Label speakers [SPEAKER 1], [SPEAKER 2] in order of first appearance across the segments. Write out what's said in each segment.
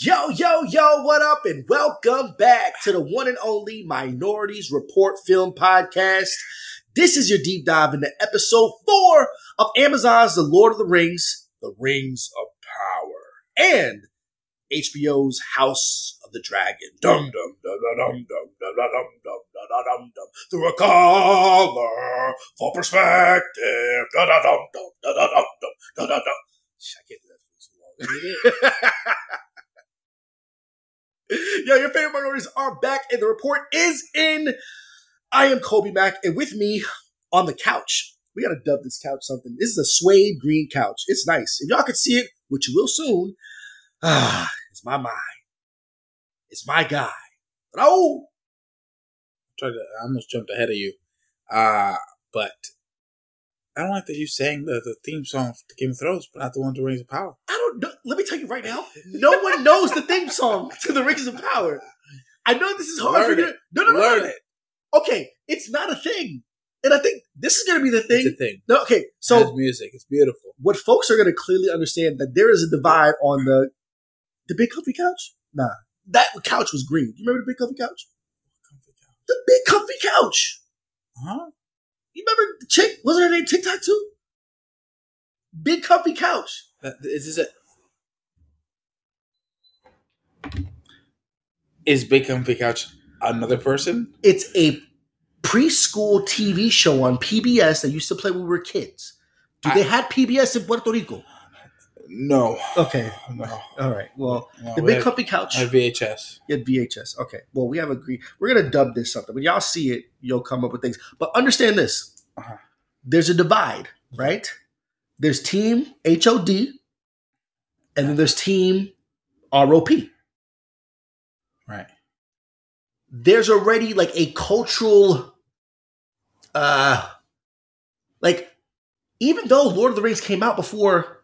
[SPEAKER 1] Yo, yo, yo, what up? And welcome back to the one and only Minorities Report Film Podcast. This is your deep dive into episode four of Amazon's The Lord of the Rings, The Rings of Power, and HBO's House of the Dragon. Dum dum dum dum dum dum dum dum dum dum dum dum through a cover for perspective. Dum dum dum dum dum dum dum dum dum dum. I can't do that for too long. Yo, your favorite minorities are back, and the report is in. I am Kobe Mack, and with me on the couch, we gotta dub this couch something. This is a suede green couch. It's nice. If y'all could see it, which you will soon, ah, it's my mind. It's my guy. Raul.
[SPEAKER 2] to I almost jumped ahead of you. Uh but I don't like that you sang the, the theme song to Game of Thrones, but not the one to Rings of Power.
[SPEAKER 1] I don't know. Let me tell you right now, no one knows the theme song to the Rings of Power. I know this is hard
[SPEAKER 2] Learn
[SPEAKER 1] for you. to- No, no, no,
[SPEAKER 2] Learn
[SPEAKER 1] no.
[SPEAKER 2] it.
[SPEAKER 1] Okay, it's not a thing, and I think this is going to be the thing.
[SPEAKER 2] It's a thing.
[SPEAKER 1] No, okay,
[SPEAKER 2] So
[SPEAKER 1] so
[SPEAKER 2] music. It's beautiful.
[SPEAKER 1] what folks are going to clearly understand that there is a divide on the the big comfy couch. Nah, that couch was green. You remember the big comfy couch? The big comfy couch.
[SPEAKER 2] Huh?
[SPEAKER 1] You remember the chick? Wasn't her name TikTok too? Big comfy couch.
[SPEAKER 2] That, is this a Is Big Comfy Couch another person?
[SPEAKER 1] It's a preschool TV show on PBS that used to play when we were kids. Do
[SPEAKER 2] I-
[SPEAKER 1] they had PBS in Puerto Rico?
[SPEAKER 2] No.
[SPEAKER 1] Okay.
[SPEAKER 2] No.
[SPEAKER 1] All right. Well,
[SPEAKER 2] No,
[SPEAKER 1] the
[SPEAKER 2] we
[SPEAKER 1] big
[SPEAKER 2] had-
[SPEAKER 1] comfy couch.
[SPEAKER 2] I had VHS.
[SPEAKER 1] You had VHS. Okay. Well, we have agreed. We're gonna dub this something. When y'all see it, you'll come up with things. But understand this:
[SPEAKER 2] Uh-huh.
[SPEAKER 1] there's a divide, right? There's Team HOD, and then there's Team ROP.
[SPEAKER 2] Right.
[SPEAKER 1] There's already like a cultural, uh, like even though Lord of the Rings came out before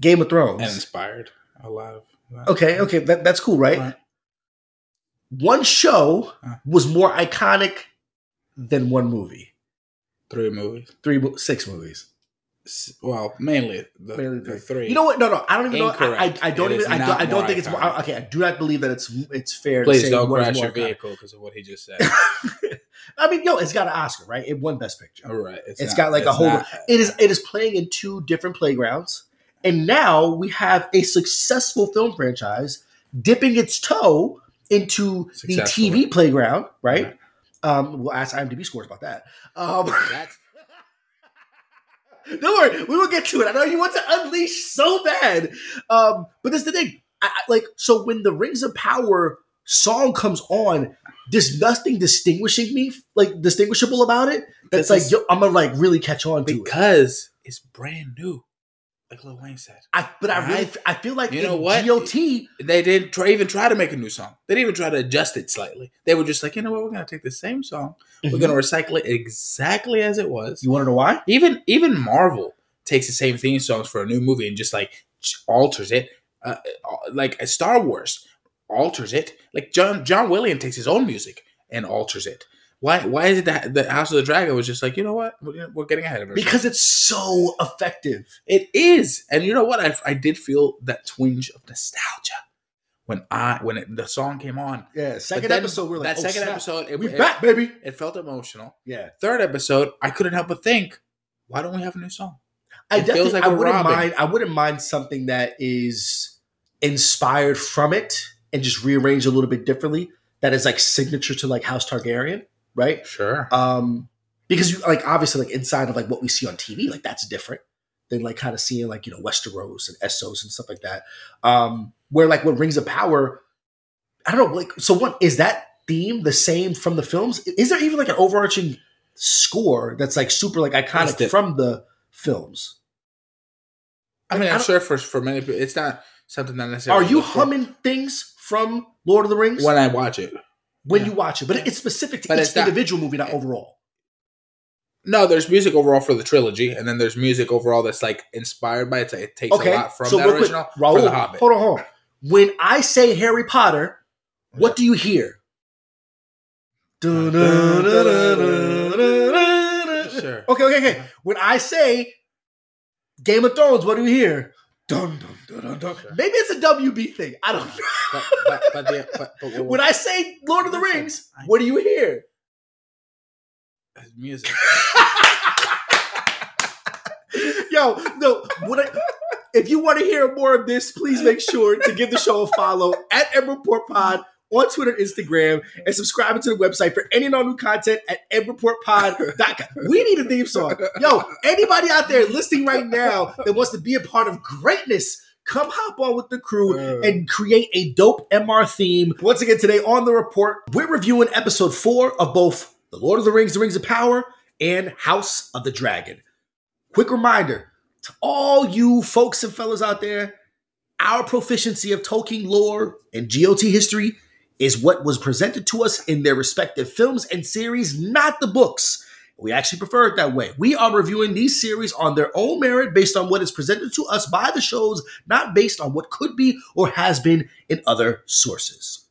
[SPEAKER 1] Game of Thrones,
[SPEAKER 2] And inspired a lot of
[SPEAKER 1] okay, okay, that, that's cool, right?
[SPEAKER 2] Right.
[SPEAKER 1] One show
[SPEAKER 2] Uh.
[SPEAKER 1] was more iconic than one movie.
[SPEAKER 2] Three movies.
[SPEAKER 1] Three, six movies.
[SPEAKER 2] Well, mainly the,
[SPEAKER 1] Mainly
[SPEAKER 2] the
[SPEAKER 1] three. You know what? No, no, I don't even know. I, I, don't
[SPEAKER 2] It
[SPEAKER 1] even. I don't, I don't think it's
[SPEAKER 2] iconic.
[SPEAKER 1] Okay, I do not believe that it's it's fair.
[SPEAKER 2] Please
[SPEAKER 1] to say
[SPEAKER 2] don't crash your vehicle because of what he just said.
[SPEAKER 1] I mean, yo, it's got an Oscar, right? It won Best Picture.
[SPEAKER 2] All right.
[SPEAKER 1] It's
[SPEAKER 2] not-
[SPEAKER 1] got like a whole.
[SPEAKER 2] not-
[SPEAKER 1] It is. It is playing in two different playgrounds, and now we have a successful film franchise dipping its toe into the TV playground, right?
[SPEAKER 2] Right.
[SPEAKER 1] Um, we'll ask IMDb scores about that. Um,
[SPEAKER 2] That's-
[SPEAKER 1] don't worry, we will get to it. I know you want to unleash so bad, um, but this is the thing. I, I- like, so when the Rings of Power song comes on, there's nothing distinguishing me, like distinguishable about it. That's like, yo, I'm gonna like really catch on to it.
[SPEAKER 2] because it's brand new, like Lil Wayne said.
[SPEAKER 1] I, but I really,
[SPEAKER 2] I-
[SPEAKER 1] I feel like
[SPEAKER 2] you
[SPEAKER 1] in
[SPEAKER 2] know what?
[SPEAKER 1] GOT,
[SPEAKER 2] They didn't try, even try to make a new song. They didn't even try to adjust it slightly. They were just like, you know what? We're gonna take the same song. We're gonna recycle it exactly as it was.
[SPEAKER 1] You want to know why?
[SPEAKER 2] Even even Marvel takes the same theme songs for a new movie and just like alters it. Uh, uh, like uh, Star Wars alters it. Like John John Williams takes his own music and alters it. Why why is it that the House of the Dragon was just like you know what we're, we're getting ahead of ourselves
[SPEAKER 1] Because it's so effective.
[SPEAKER 2] it is, and you know what? I, I did feel that twinge of nostalgia when I when it, the song came on.
[SPEAKER 1] Yeah. Second episode, we're like,
[SPEAKER 2] that
[SPEAKER 1] oh,
[SPEAKER 2] second
[SPEAKER 1] snap.
[SPEAKER 2] episode, it,
[SPEAKER 1] we
[SPEAKER 2] it,
[SPEAKER 1] back, baby.
[SPEAKER 2] it felt emotional.
[SPEAKER 1] Yeah.
[SPEAKER 2] Third episode, I couldn't help but think, why don't we have a new song?
[SPEAKER 1] I
[SPEAKER 2] It feels
[SPEAKER 1] definitely,
[SPEAKER 2] like
[SPEAKER 1] I wouldn't
[SPEAKER 2] robbing.
[SPEAKER 1] mind. I wouldn't mind something that is inspired from it and just rearranged a little bit differently. That is like signature to like House Targaryen, right?
[SPEAKER 2] Sure.
[SPEAKER 1] Um, because you like obviously like inside of like what we see on TV, like that's different than like kind of seeing like you know Westeros and Essos and stuff like that. Um, where like what Rings of Power, I don't know, like so what is that theme the same from the films? Is there even like an overarching score that's like super like iconic
[SPEAKER 2] diff-
[SPEAKER 1] from the films?
[SPEAKER 2] I mean,
[SPEAKER 1] I
[SPEAKER 2] I'm
[SPEAKER 1] don't-
[SPEAKER 2] sure for for many people, it's not something that necessarily. Are you
[SPEAKER 1] humming things from Lord of the Rings
[SPEAKER 2] when I watch it?
[SPEAKER 1] When
[SPEAKER 2] yeah.
[SPEAKER 1] you watch it? But it's specific to
[SPEAKER 2] But
[SPEAKER 1] each
[SPEAKER 2] it's not-
[SPEAKER 1] individual movie, not overall.
[SPEAKER 2] No, there's music overall for the trilogy, and then there's music overall that's like inspired by it. It takes
[SPEAKER 1] Okay,
[SPEAKER 2] a lot from
[SPEAKER 1] so
[SPEAKER 2] that
[SPEAKER 1] real quick,
[SPEAKER 2] original for the Hobbit.
[SPEAKER 1] hold on, hold on. When I say Harry Potter, oh, what do you hear?
[SPEAKER 2] Sure.
[SPEAKER 1] Okay, okay, okay. Uh-huh. When I say Game of Thrones, what do you hear? Dun, dun, dun, dun, dun.
[SPEAKER 2] Sure.
[SPEAKER 1] Maybe it's a WB thing. I don't know.
[SPEAKER 2] But but but, the, but, but what
[SPEAKER 1] when I say Lord of the Rings,
[SPEAKER 2] I-
[SPEAKER 1] what do you hear?
[SPEAKER 2] music.
[SPEAKER 1] Yo, no. What I, if you want to hear more of this, please make sure to give the show a follow at Report Pod on Twitter, Instagram, and subscribe to the website for any and all new content at edreportpod.com. We need a theme song. Yo, anybody out there listening right now that wants to be a part of greatness, come hop on with the crew and create a dope MR theme. Once again, today on the report, we're reviewing episode four of both The Lord of the Rings, The Rings of Power, and House of the Dragon. Quick reminder to all you folks and fellas out there, our proficiency of Tolkien lore and GOT history is what was presented to us in their respective films and series, not the books. We actually prefer it that way. We are reviewing these series on their own merit based on what is presented to us by the shows, not based on what could be or has been in other sources.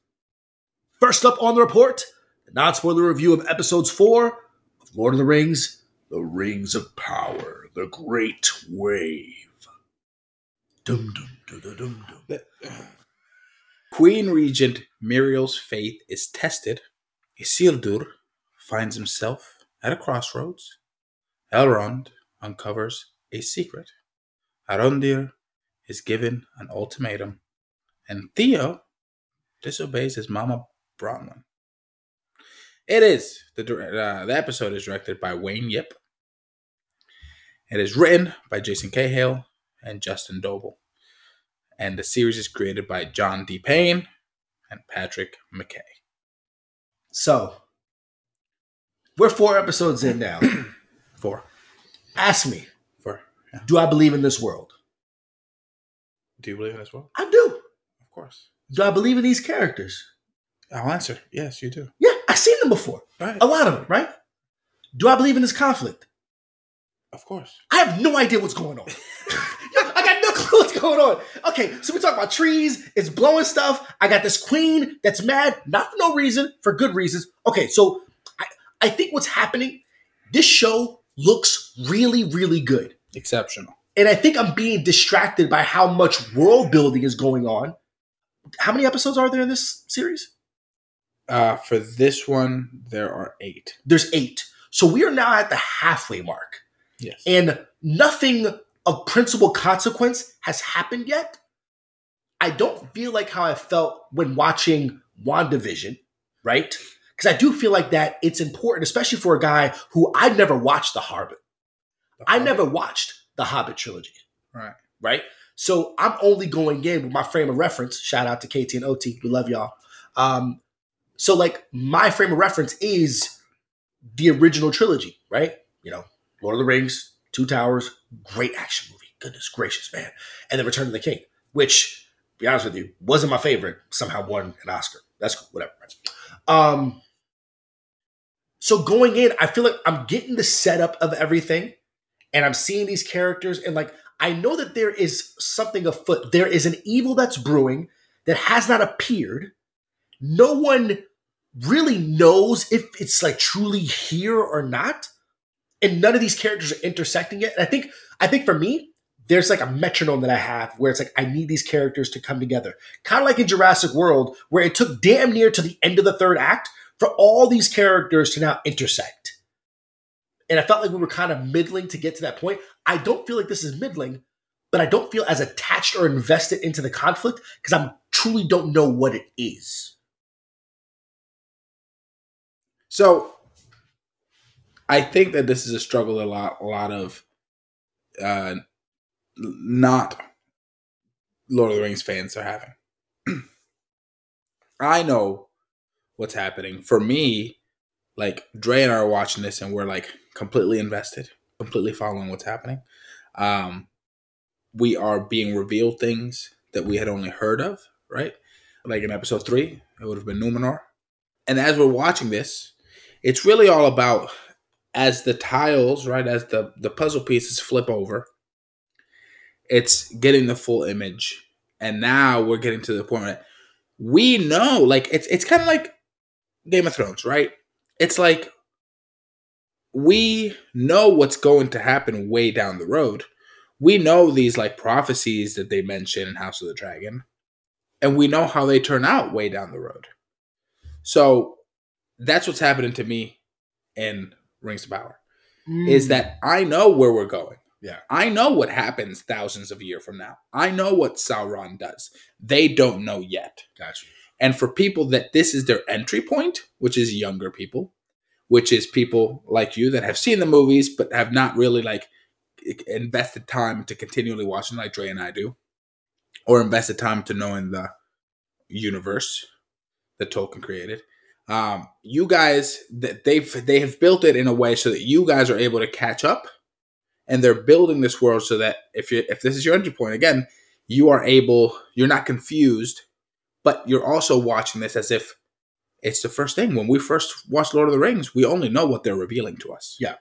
[SPEAKER 1] First up on the report, the non spoiler review of episodes four of Lord of the Rings The Rings of Power, The Great Wave. Dum, dum, dum, dum, dum.
[SPEAKER 2] Queen Regent Míriel's faith is tested. Isildur finds himself at a crossroads. Elrond uncovers a secret. Arondir is given an ultimatum. And Theo disobeys his mama Bronwyn. It is the uh, the episode is directed by Wayne Yip. It is written by Jason Cahill and Justin Doble and the series is created by John D. Payne and Patrick McKay.
[SPEAKER 1] So, we're four episodes in now.
[SPEAKER 2] Four.
[SPEAKER 1] Ask me,
[SPEAKER 2] Four. Yeah.
[SPEAKER 1] do I believe in this world?
[SPEAKER 2] Do you believe in this world?
[SPEAKER 1] I do.
[SPEAKER 2] Of course.
[SPEAKER 1] Do I believe in these characters?
[SPEAKER 2] I'll answer. Yes, you do.
[SPEAKER 1] Yeah, I've seen them before.
[SPEAKER 2] Right.
[SPEAKER 1] A lot of them, right? Do I believe in this conflict?
[SPEAKER 2] Of course.
[SPEAKER 1] I have no idea what's going on. Yo, I got no clue what's going on. Okay, so we talk about trees, it's blowing stuff. I got this queen that's mad, not for no reason, for good reasons. Okay, so I, I think what's happening, this show looks really, really good.
[SPEAKER 2] Exceptional.
[SPEAKER 1] And I think I'm being distracted by how much world building is going on. How many episodes are there in this series?
[SPEAKER 2] Uh, for this one, there are eight.
[SPEAKER 1] There's eight. So we are now at the halfway mark.
[SPEAKER 2] Yes.
[SPEAKER 1] and nothing of principal consequence has happened yet. I don't feel like how I felt when watching WandaVision, right? Because I do feel like that it's important, especially for a guy who I never watched The Hobbit. I never watched the Hobbit trilogy,
[SPEAKER 2] Right.
[SPEAKER 1] right? So I'm only going in with my frame of reference. Shout out to KT and OT. We love y'all. Um, so like my frame of reference is the original trilogy, right? You know, Lord of the Rings, Two Towers, great action movie. Goodness gracious, man. And then Return of the King, which, be honest with you, wasn't my favorite. Somehow won an Oscar. That's cool, whatever. Um, so going in, I feel like I'm getting the setup of everything, and I'm seeing these characters, and like I know that there is something afoot. There is an evil that's brewing that has not appeared. No one really knows if it's like truly here or not and none of these characters are intersecting yet. And I think I think for me, there's like a metronome that I have where it's like I need these characters to come together. Kind of like in Jurassic World, where it took damn near to the end of the third act for all these characters to now intersect. And I felt like we were kind of middling to get to that point. I don't feel like this is middling, but I don't feel as attached or invested into the conflict because I truly don't know what it is.
[SPEAKER 2] So, I think that this is a struggle a lot, a lot of, uh, not Lord of the Rings fans are having. I know what's happening. For me, like Dre and I are watching this, and we're like completely invested, completely following what's happening. Um, we are being revealed things that we had only heard of, right? Like in episode three, it would have been Numenor. And as we're watching this, it's really all about as the tiles, right, as the the puzzle pieces flip over, it's getting the full image. And now we're getting to the point that we know, like it's it's kind of like Game of Thrones, right? It's like we know what's going to happen way down the road. we know these like prophecies that they mention in House of the Dragon, and we know how they turn out way down the road. So that's what's happening to me in Rings of Power. Is hmm. that I know where we're going.
[SPEAKER 1] Yeah.
[SPEAKER 2] I know what happens thousands of years from now. I know what Sauron does. They don't know yet.
[SPEAKER 1] Gotcha.
[SPEAKER 2] And for people that this is their entry point, which is younger people, which is people like you that have seen the movies but have not really like invested time to continually watching like Dre and I do, or invested time to knowing the universe that Tolkien created. Um, you guys that they've they have built it in a way so that you guys are able to catch up, and they're building this world so that if you if this is your entry point again, you are able you're not confused, but you're also watching this as if it's the first thing. When we first watched Lord of the Rings, we only know what they're revealing to us.
[SPEAKER 1] Yeah.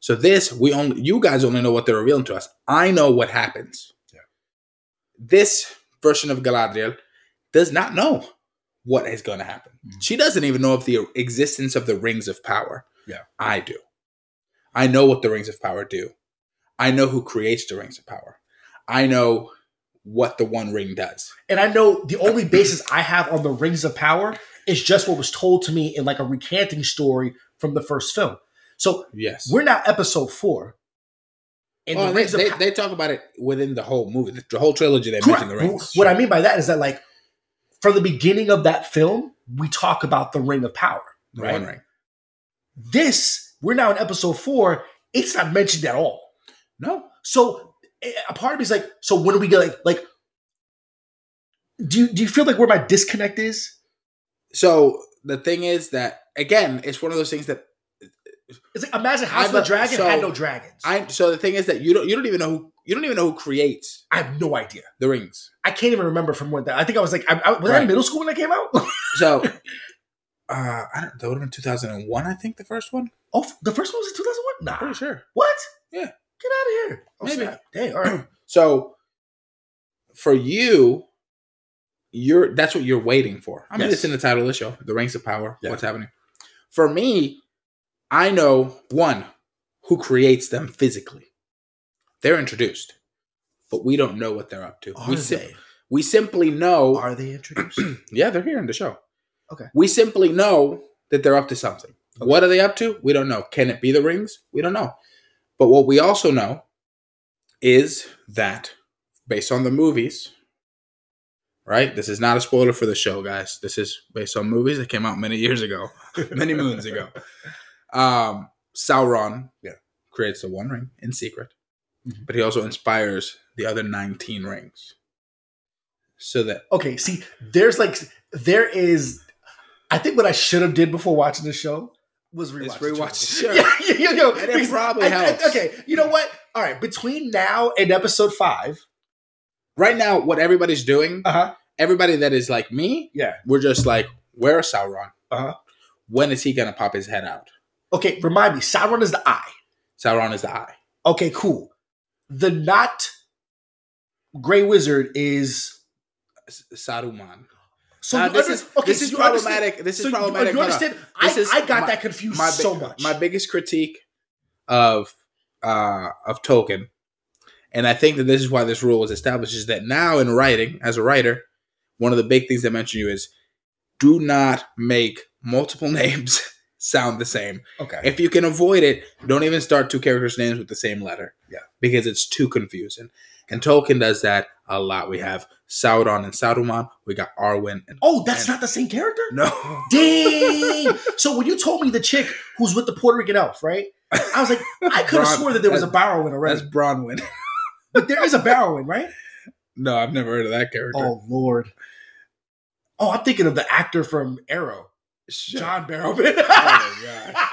[SPEAKER 2] So this, we only you guys only know what they're revealing to us. I know what happens.
[SPEAKER 1] Yeah.
[SPEAKER 2] This version of Galadriel does not know what is going to happen.
[SPEAKER 1] Mhm.
[SPEAKER 2] She doesn't even know of the existence of the rings of power.
[SPEAKER 1] Yeah.
[SPEAKER 2] I do. I know what the rings of power do. I know who creates the rings of power. I know what the one ring does.
[SPEAKER 1] And I know the only basis I have on the Rings of Power is just what was told to me in like a recanting story from the first film. So
[SPEAKER 2] Yes.
[SPEAKER 1] we're now episode four. And
[SPEAKER 2] Oh,
[SPEAKER 1] the
[SPEAKER 2] they,
[SPEAKER 1] Rings
[SPEAKER 2] they,
[SPEAKER 1] of
[SPEAKER 2] they talk about it within the whole movie, the, the whole trilogy. They
[SPEAKER 1] Correct.
[SPEAKER 2] mention the rings.
[SPEAKER 1] What I mean by that is that like from the beginning of that film, we talk about the Ring of Power.
[SPEAKER 2] the
[SPEAKER 1] right?
[SPEAKER 2] one ring.
[SPEAKER 1] This, we're now in episode four, it's not mentioned at all.
[SPEAKER 2] No,
[SPEAKER 1] So a part of me is like, so when do we get like like do you do you feel like where my disconnect is?
[SPEAKER 2] So the thing is that again, it's one of those things that
[SPEAKER 1] It's like imagine House
[SPEAKER 2] I'm
[SPEAKER 1] the
[SPEAKER 2] a-
[SPEAKER 1] Dragon
[SPEAKER 2] so-
[SPEAKER 1] had no dragons. I,
[SPEAKER 2] I. So the thing is that you don't you don't even know who you don't even know who creates I
[SPEAKER 1] have no idea.
[SPEAKER 2] the rings.
[SPEAKER 1] I can't even remember from when that. I think I was like, I, I, was I in middle school when that came out?
[SPEAKER 2] So, uh, I don't. That would have been two thousand and one. I think the first one.
[SPEAKER 1] oh, the first one was in two thousand one. Nah,
[SPEAKER 2] Pretty sure.
[SPEAKER 1] what?
[SPEAKER 2] Yeah.
[SPEAKER 1] get out of here. Oh,
[SPEAKER 2] Maybe.
[SPEAKER 1] Dang, all right.
[SPEAKER 2] So, for you, you're that's what you're waiting for. I mean,
[SPEAKER 1] Yes.
[SPEAKER 2] it's in the title of the show, "The Rings of Power."
[SPEAKER 1] Yeah.
[SPEAKER 2] What's happening? For me, I know one who creates them physically. They're introduced, but we don't know what they're up to.
[SPEAKER 1] Are
[SPEAKER 2] we sim-
[SPEAKER 1] they?
[SPEAKER 2] we simply know.
[SPEAKER 1] Are they introduced?
[SPEAKER 2] yeah, they're here in the show.
[SPEAKER 1] Okay.
[SPEAKER 2] We simply know that they're up to something. What are they up to? We don't know. Can it be the rings? We don't know. But what we also know is that based on the movies, right? This is not a spoiler for the show, guys. This is based on movies that came out many years ago, many moons ago. Um, Sauron
[SPEAKER 1] Yeah.
[SPEAKER 2] creates the one ring in secret,
[SPEAKER 1] Mhm.
[SPEAKER 2] but he also inspires the other 19 rings. So that
[SPEAKER 1] okay, see, there's like there is. I think what I should have did before watching the show was rewatch.
[SPEAKER 2] Rewatch show.
[SPEAKER 1] Yeah, yeah, yeah,
[SPEAKER 2] And it probably
[SPEAKER 1] I- I-
[SPEAKER 2] helps.
[SPEAKER 1] okay, you know what? All right, between now and episode five,
[SPEAKER 2] right now, what everybody's doing,
[SPEAKER 1] uh huh,
[SPEAKER 2] everybody that is like me,
[SPEAKER 1] yeah,
[SPEAKER 2] we're just like, where is Sauron?
[SPEAKER 1] Uh-huh.
[SPEAKER 2] When is he gonna pop his head out?
[SPEAKER 1] Okay. Remind me, Sauron is the eye.
[SPEAKER 2] Sauron is the eye.
[SPEAKER 1] Okay, cool. The not Gray Wizard is
[SPEAKER 2] S- Saruman.
[SPEAKER 1] so.
[SPEAKER 2] Now, this
[SPEAKER 1] under-
[SPEAKER 2] is
[SPEAKER 1] okay,
[SPEAKER 2] this is
[SPEAKER 1] you understand-
[SPEAKER 2] problematic. This is
[SPEAKER 1] so you-
[SPEAKER 2] problematic.
[SPEAKER 1] You,
[SPEAKER 2] on.
[SPEAKER 1] understand? I,
[SPEAKER 2] is
[SPEAKER 1] I got
[SPEAKER 2] my-
[SPEAKER 1] that confused
[SPEAKER 2] My,
[SPEAKER 1] so much.
[SPEAKER 2] my biggest critique of uh, of Tolkien, and I think that this is why this rule was established, is that now in writing, as a writer, one of the big things they mention you is do not make multiple names sound the same.
[SPEAKER 1] okay.
[SPEAKER 2] If you can avoid it, don't even start two characters' names with the same letter.
[SPEAKER 1] Yeah.
[SPEAKER 2] Because it's too confusing. And Tolkien does that a lot. We have Sauron and Saruman. We got Arwen and
[SPEAKER 1] oh, that's
[SPEAKER 2] and-
[SPEAKER 1] not the same character.
[SPEAKER 2] no.
[SPEAKER 1] Dang! so when you told me the chick who's with the Puerto Rican elf, right? I was like, I could have swore that there was a Barrowin already,
[SPEAKER 2] That's Bronwyn.
[SPEAKER 1] but there is a Barrowin, right?
[SPEAKER 2] no, I've never heard of that character.
[SPEAKER 1] Oh Lord! Oh, I'm thinking of the actor from Arrow,
[SPEAKER 2] Shit.
[SPEAKER 1] John Barrowman.
[SPEAKER 2] Oh,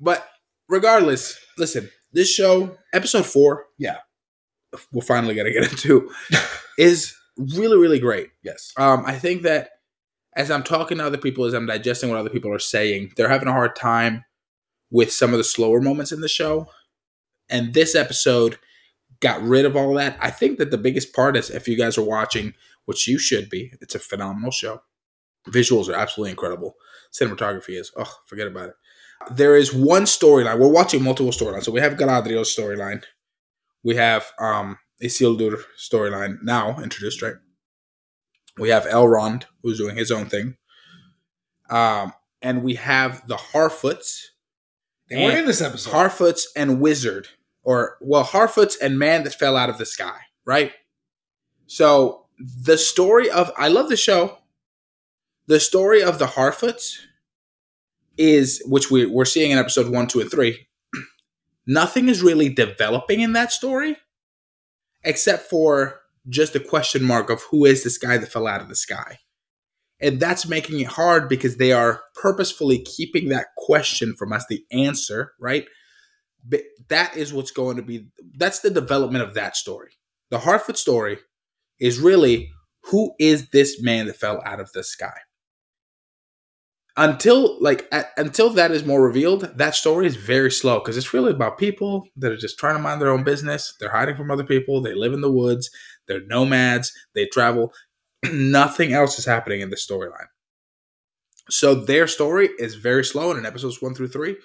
[SPEAKER 2] But regardless, listen, this show, episode four,
[SPEAKER 1] Yeah.
[SPEAKER 2] we're finally gonna get into, is really, really great.
[SPEAKER 1] yes.
[SPEAKER 2] Um, I think that as I'm talking to other people, as I'm digesting what other people are saying, they're having a hard time with some of the slower moments in the show. And this episode got rid of all that. I think that the biggest part is if you guys are watching, which you should be, it's a phenomenal show. Visuals are absolutely incredible. Cinematography is, oh, forget about it. There is one storyline. We're watching multiple storylines. So we have Galadriel's storyline. we have um Isildur storyline now introduced, right? We have Elrond who's doing his own thing. Um, and we have the Harfoots,
[SPEAKER 1] They weren't
[SPEAKER 2] And
[SPEAKER 1] in this episode.
[SPEAKER 2] Harfoots and Wizard, or well, Harfoots and Man that fell out of the sky, right? So the story of I love the show. The story of the Harfoots is which we, we're seeing in episode one, two, and three. Nothing is really developing in that story, except for just a question mark of who is this guy that fell out of the sky. And that's making it hard because they are purposefully keeping that question from us, the answer, right? But that is what's going to be that's the development of that story. The Harfoot story is really who is this man that fell out of the sky? Until like at, until that is more revealed, that story is very slow because it's really about people that are just trying to mind their own business. They're hiding from other people. They live in the woods. They're nomads. They travel. Nothing else is happening in the storyline. So their story is very slow, and in episodes one through three,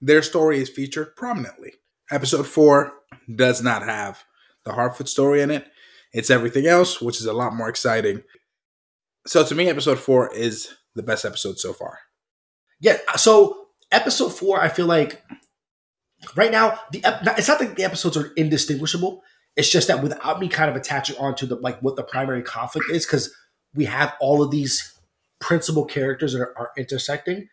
[SPEAKER 2] their story is featured prominently. Episode four does not have the Harfoot story in it. It's everything else, which is a lot more exciting. So to me, episode four is the best episode so far.
[SPEAKER 1] Yeah. So episode four, I feel like right now the it's not that the episodes are indistinguishable. It's just that without me kind of attaching onto the like what the primary conflict is, because we have all of these principal characters that are, are intersecting.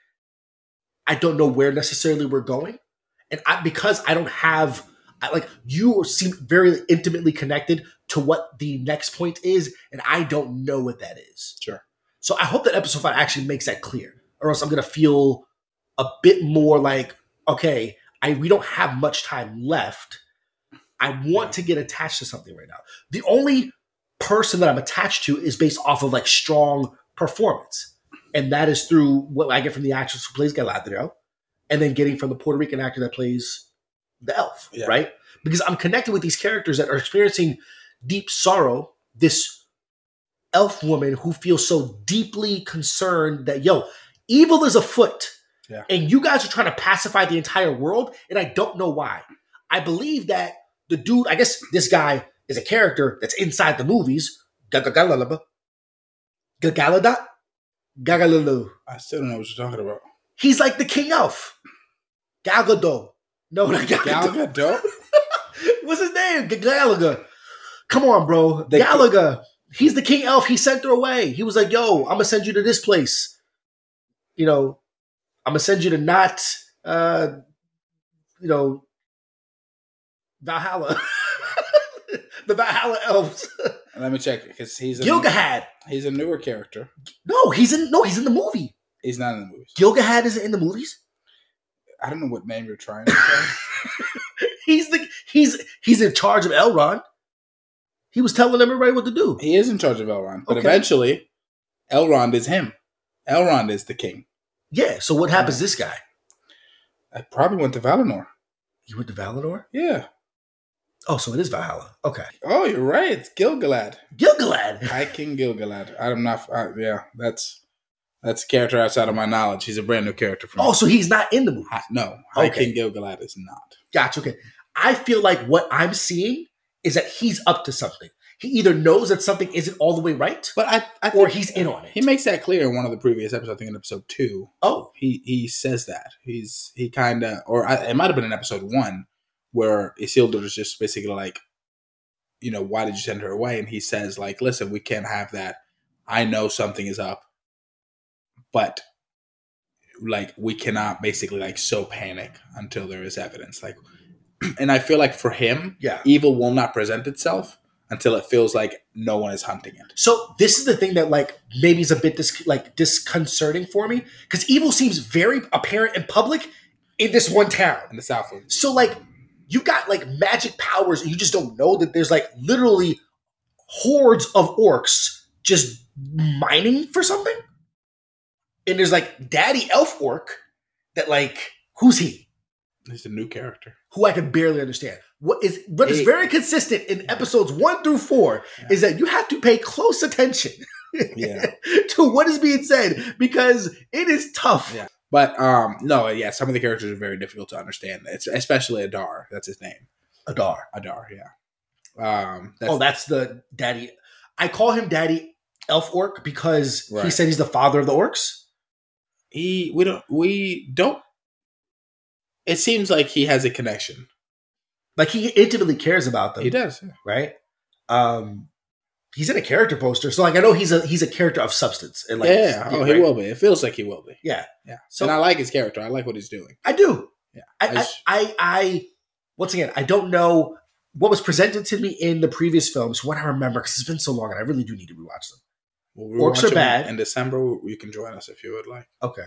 [SPEAKER 1] I don't know where necessarily we're going, and I because I don't have I, like you seem very intimately connected to what the next point is, and I don't know what that is.
[SPEAKER 2] Sure.
[SPEAKER 1] So I hope that episode five actually makes that clear, or else I'm gonna feel a bit more like, okay, I we don't have much time left. I want to get attached to something right now. The only person that I'm attached to is based off of like strong performance, and that is through what I get from the actress who plays Galadriel, and then getting from the Puerto Rican actor that plays the elf,
[SPEAKER 2] Yeah.
[SPEAKER 1] right? Because I'm connected with these characters that are experiencing deep sorrow. This elf woman who feels so deeply concerned that yo, evil is afoot.
[SPEAKER 2] Yeah.
[SPEAKER 1] And you guys are trying to pacify the entire world, and I don't know why. I believe that the dude, I guess this guy is a character that's inside the movies. Gagalalaba. Gagaladat? Gagalalu.
[SPEAKER 2] I still don't know what you're talking about.
[SPEAKER 1] He's like the king elf. Gal Gadot. No, not Gal
[SPEAKER 2] Gal
[SPEAKER 1] Gadot. What's his name? G- Galaga. Come on, bro.
[SPEAKER 2] The-
[SPEAKER 1] Galaga. He's the king elf. He sent her away. He was like, yo, I'm gonna send you to this place. You know, I'm gonna send you to not uh you know Valhalla. the Valhalla elves.
[SPEAKER 2] Let me check because he's a,
[SPEAKER 1] Gilgalad.
[SPEAKER 2] he's a newer character.
[SPEAKER 1] No, he's in no, he's in the movie.
[SPEAKER 2] He's not in the movies.
[SPEAKER 1] Gilgalad isn't in the movies.
[SPEAKER 2] I don't know what name you're trying to say.
[SPEAKER 1] He's the he's he's in charge of Elrond. He was telling everybody what to do.
[SPEAKER 2] he is in charge of Elrond, but
[SPEAKER 1] Okay.
[SPEAKER 2] eventually, Elrond is him. Elrond is the king.
[SPEAKER 1] Yeah. So what happens? to This guy.
[SPEAKER 2] I probably went to Valinor.
[SPEAKER 1] You went to Valinor.
[SPEAKER 2] Yeah.
[SPEAKER 1] Oh, so it is Valhalla. Okay.
[SPEAKER 2] Oh, you're right. It's Gilgalad.
[SPEAKER 1] Gilgalad.
[SPEAKER 2] High King Gilgalad. I'm not. Uh, yeah, that's that's a character outside of my knowledge. He's a brand new character for me.
[SPEAKER 1] Oh, so he's not in the movie.
[SPEAKER 2] No, High
[SPEAKER 1] Okay.
[SPEAKER 2] King Gilgalad is not.
[SPEAKER 1] Gotcha. Okay. I feel like what I'm seeing is that he's up to something. He either knows that something isn't all the way right,
[SPEAKER 2] But I, I
[SPEAKER 1] or he's in on it.
[SPEAKER 2] He makes that clear in one of the previous episodes. I think in episode two,
[SPEAKER 1] oh,
[SPEAKER 2] he he says that he's he kind of, or I, it might have been in episode one, where Isildur is just basically like, you know, why did you send her away? And he says like, listen, we can't have that. I know something is up, but like we cannot basically like so panic until there is evidence. Like, and I feel like for him,
[SPEAKER 1] yeah.
[SPEAKER 2] evil will not present itself until it feels like no one is hunting it.
[SPEAKER 1] So this is the thing that like maybe is a bit dis- like disconcerting for me because evil seems very apparent in public in this one town.
[SPEAKER 2] In the Southland,
[SPEAKER 1] So like you got like magic powers and you just don't know that there's like literally hordes of orcs just mining for something. And there's like daddy elf orc that like who's he?
[SPEAKER 2] He's a new character.
[SPEAKER 1] Who I can barely understand. What is what is very consistent in episodes one through four
[SPEAKER 2] Yeah.
[SPEAKER 1] is that you have to pay close attention
[SPEAKER 2] Yeah.
[SPEAKER 1] to what is being said because it is tough.
[SPEAKER 2] Yeah. But um, no, yeah, some of the characters are very difficult to understand. It's especially Adar. That's his name.
[SPEAKER 1] Adar.
[SPEAKER 2] Adar. Yeah. Um, that's,
[SPEAKER 1] oh, that's the daddy. I call him Daddy Elf Orc because he said he's the father of the orcs.
[SPEAKER 2] he. We don't. We don't. It seems like he has a connection.
[SPEAKER 1] Like he intimately cares about them.
[SPEAKER 2] He does.
[SPEAKER 1] right? Um, he's in a character poster, so like I know he's a he's a character of substance. And like,
[SPEAKER 2] yeah. Oh, he will be. It feels like he will be.
[SPEAKER 1] Yeah,
[SPEAKER 2] Yeah.
[SPEAKER 1] So-
[SPEAKER 2] and I like his character. I like what he's doing.
[SPEAKER 1] I do.
[SPEAKER 2] Yeah.
[SPEAKER 1] I,
[SPEAKER 2] I
[SPEAKER 1] I, I, once again, I don't know what was presented to me in the previous films. What I remember, because it's been so long, and I really do need to rewatch them.
[SPEAKER 2] We'll
[SPEAKER 1] Orcs are bad.
[SPEAKER 2] In December, you can join us if you would like.
[SPEAKER 1] Okay,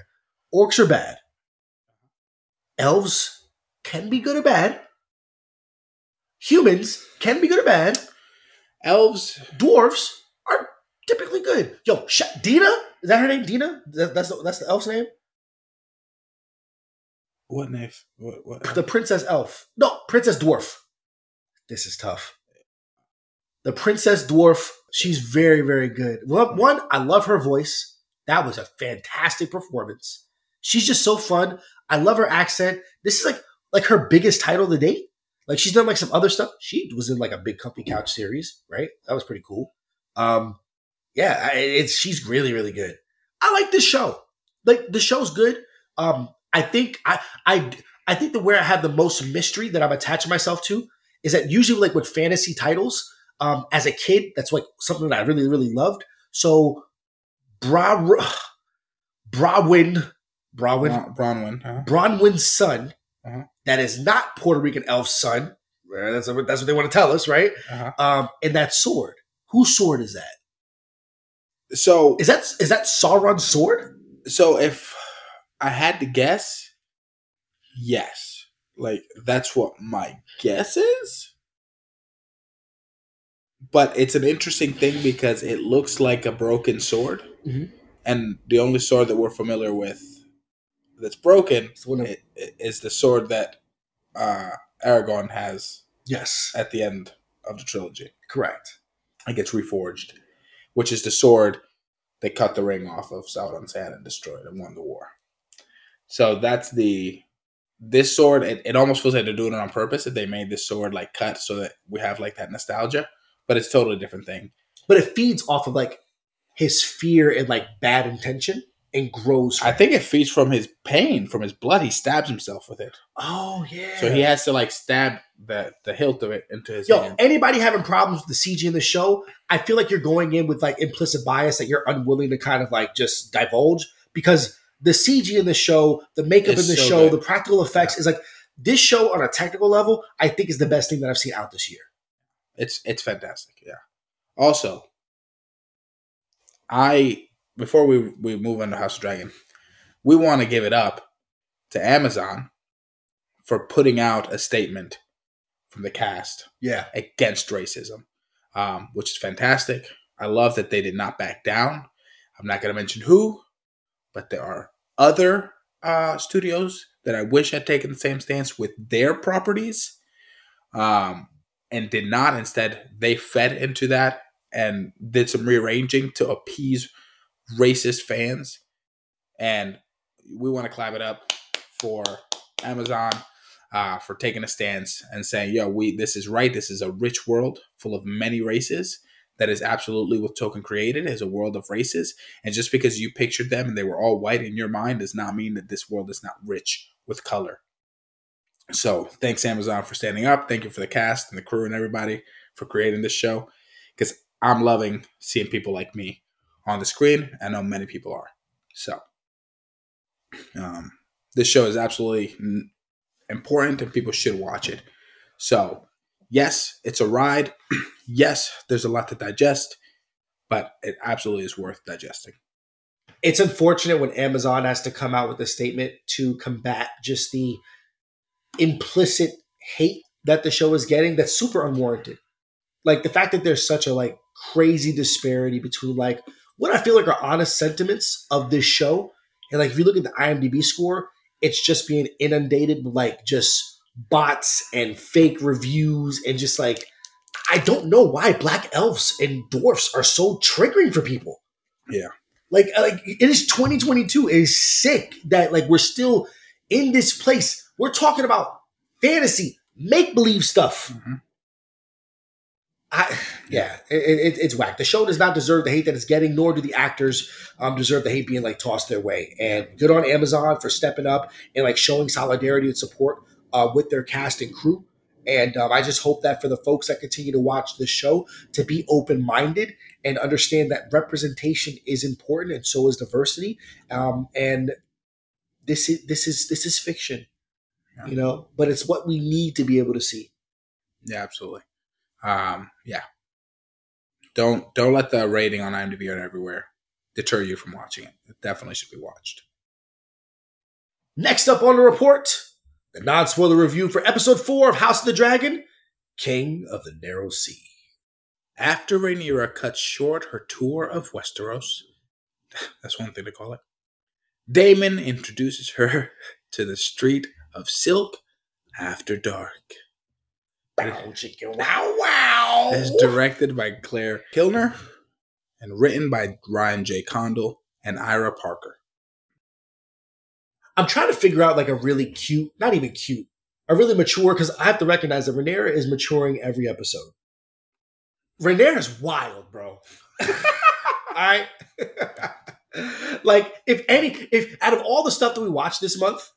[SPEAKER 1] orcs are bad. Elves can be good or bad. Humans can be good or bad.
[SPEAKER 2] Elves.
[SPEAKER 1] Dwarves are typically good. Yo, Sh- Dina is that her name? Dina? That, that's the, that's the elf's name.
[SPEAKER 2] What name? What? What?
[SPEAKER 1] The princess elf. No, princess dwarf. This is tough. The princess dwarf. She's very, very good. One, one, I love her voice. That was a fantastic performance. She's just so fun. I love her accent. This is like like her biggest title to date. Like she's done like some other stuff. She was in like a big comfy couch series, right? That was pretty cool. Um, yeah, I- it's she's really, really good. I like this show. Like the show's good. Um, I think I I I think that where I have the most mystery that I'm attaching myself to is that usually like with fantasy titles, um, as a kid, that's like something that I really, really loved. So Bra Brawin Brawin
[SPEAKER 2] Bron- Bronwyn. Huh?
[SPEAKER 1] Bronwyn's son,
[SPEAKER 2] Uh-huh.
[SPEAKER 1] that is not Puerto Rican elf's son. That's what, that's what they want to tell us, right?
[SPEAKER 2] Uh-huh.
[SPEAKER 1] Um, and that sword. Whose sword is that?
[SPEAKER 2] So,
[SPEAKER 1] Is that is that Sauron's sword?
[SPEAKER 2] so if I had to guess, yes. Like that's what my guess is. But it's an interesting thing because it looks like a broken sword,
[SPEAKER 1] Mhm.
[SPEAKER 2] and the only sword that we're familiar with that's broken
[SPEAKER 1] It's one of-
[SPEAKER 2] i- i- is the sword that uh, Aragorn has
[SPEAKER 1] yes,
[SPEAKER 2] at the end of the trilogy.
[SPEAKER 1] correct.
[SPEAKER 2] It gets reforged, which is the sword that cut the ring off of Sauron's hand and destroyed and won the war. So that's the this sword. It, it almost feels like they're doing it on purpose that they made this sword like cut so that we have like that nostalgia, but it's totally different thing.
[SPEAKER 1] But it feeds off of like his fear and like bad intention and grows.
[SPEAKER 2] I think it feeds from his pain, from his blood. He stabs himself with it,
[SPEAKER 1] Oh yeah.
[SPEAKER 2] so he has to like stab the the hilt of it into his
[SPEAKER 1] Yo,
[SPEAKER 2] hand.
[SPEAKER 1] anybody having problems with the CG in the show, I feel like you're going in with like implicit bias that you're unwilling to kind of like just divulge because the CG in the show, the makeup
[SPEAKER 2] It's
[SPEAKER 1] in the
[SPEAKER 2] so
[SPEAKER 1] show,
[SPEAKER 2] good.
[SPEAKER 1] the practical effects is like this show on a technical level, I think is the best thing that I've seen out this year.
[SPEAKER 2] It's it's fantastic. Yeah. Also, I before we we move into House of Dragon, we want to give it up to Amazon for putting out a statement from the cast
[SPEAKER 1] Yeah.
[SPEAKER 2] against racism, um, which is fantastic. I love that they did not back down. I'm not going to mention who, but there are other uh, studios that I wish had taken the same stance with their properties, um, and did not. Instead, they fed into that and did some rearranging to appease racist fans. And we want to clap it up for Amazon uh, for taking a stance and saying, "Yo, we this is right. This is a rich world full of many races." That is absolutely what Tolkien created is a world of races. And just because you pictured them and they were all white in your mind does not mean that this world is not rich with color. So thanks Amazon for standing up. Thank you for the cast and the crew and everybody for creating this show. Because I'm loving seeing people like me on the screen. I know many people are. So um, this show is absolutely important and people should watch it. So yes, it's a ride. yes, there's a lot to digest, but it absolutely is worth digesting.
[SPEAKER 1] It's unfortunate when Amazon has to come out with a statement to combat just the implicit hate that the show is getting that's super unwarranted. Like the fact that there's such a like crazy disparity between like what I feel like are honest sentiments of this show and like if you look at the IMDb score, it's just being inundated with like just bots and fake reviews and just like I don't know why black elves and dwarfs are so triggering for people.
[SPEAKER 2] Yeah.
[SPEAKER 1] Like like it is 2022. It is sick that like we're still in this place. We're talking about fantasy make believe stuff.
[SPEAKER 2] Mhm.
[SPEAKER 1] I, yeah, it, it, it's whack. The show does not deserve the hate that it's getting, nor do the actors um, deserve the hate being like tossed their way. And good on Amazon for stepping up and like showing solidarity and support uh, with their cast and crew. And um, I just hope that for the folks that continue to watch this show, to be open minded and understand that representation is important, and so is diversity. Um, and this is this is this is fiction,
[SPEAKER 2] Yeah.
[SPEAKER 1] you know, but it's what we need to be able to see.
[SPEAKER 2] Yeah, absolutely. Um, yeah. Don't don't let the rating on IMDb and everywhere deter you from watching it. It definitely should be watched.
[SPEAKER 1] Next up on the report, the non spoiler review for episode four of House of the Dragon, King of the Narrow Sea.
[SPEAKER 2] After Rhaenyra cuts short her tour of Westeros, that's one thing to call it. Daemon introduces her to the street of silk after dark.
[SPEAKER 1] Bow, chicken, wow, wow.
[SPEAKER 2] It's directed by Claire Kilner and written by Ryan J. Condal and Ira Parker.
[SPEAKER 1] I'm trying to figure out like a really cute, not even cute, a really mature, because I have to recognize that Rhaenyra is maturing every episode. Rhaenyra is wild, bro. all right. like, if any, if out of all the stuff that we watched this month,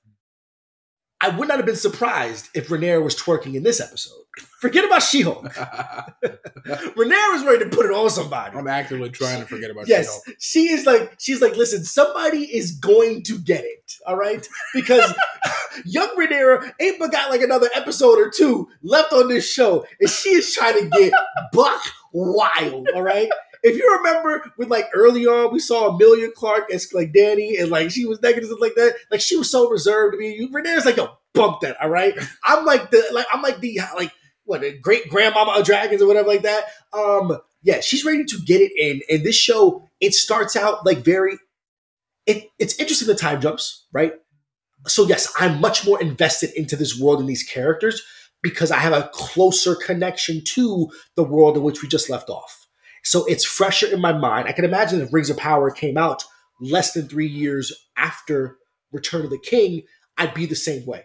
[SPEAKER 1] I would not have been surprised if Rhaenyra was twerking in this episode. Forget about She-Hulk. Rhaenyra is ready to put it on somebody.
[SPEAKER 2] I'm actively trying to forget about
[SPEAKER 1] Yes,
[SPEAKER 2] She-Hulk.
[SPEAKER 1] she is like she's like, listen, somebody is going to get it, all right? Because young Rhaenyra ain't but got like another episode or two left on this show, and she is trying to get buck wild, all right? If you remember, with like early on, we saw Emilia Clarke as like Dany, and like she was negative like that. Like she was so reserved to me. You Rhaenyra's like, yo, bump that, all right? I'm like the like I'm like the like what the great grandmama of dragons or whatever like that. Um, yeah, she's ready to get it in. And this show, it starts out like very it, it's interesting the time jumps, right? So yes, I'm much more invested into this world and these characters because I have a closer connection to the world in which we just left off. So it's fresher in my mind. I can imagine if Rings of Power came out less than three years after Return of the King, I'd be the same way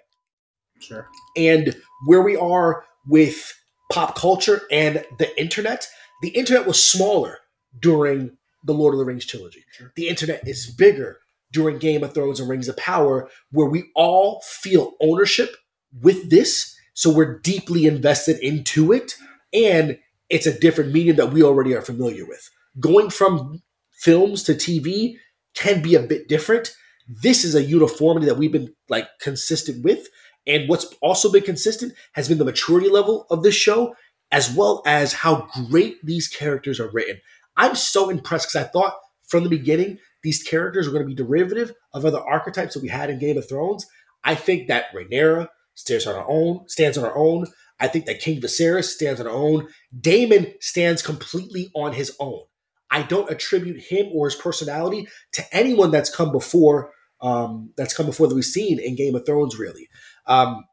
[SPEAKER 2] Sure.
[SPEAKER 1] and where we are with pop culture and the internet. The internet was smaller during the Lord of the Rings trilogy.
[SPEAKER 2] Sure.
[SPEAKER 1] The internet is bigger during Game of Thrones and Rings of Power, where we all feel ownership with this. So we're deeply invested into it. And it's a different medium that we already are familiar with. Going from films to TV can be a bit different. This is a uniformity that we've been like consistent with. And what's also been consistent has been the maturity level of this show, as well as how great these characters are written. I'm so impressed because I thought from the beginning these characters were going to be derivative of other archetypes that we had in Game of Thrones. I think that Rhaenyra stands on her own, stands on her own. I think that King Viserys stands on her own. Daemon stands completely on his own. I don't attribute him or his personality to anyone that's come before. Um, that's come before that we've seen in Game of Thrones. Really, um,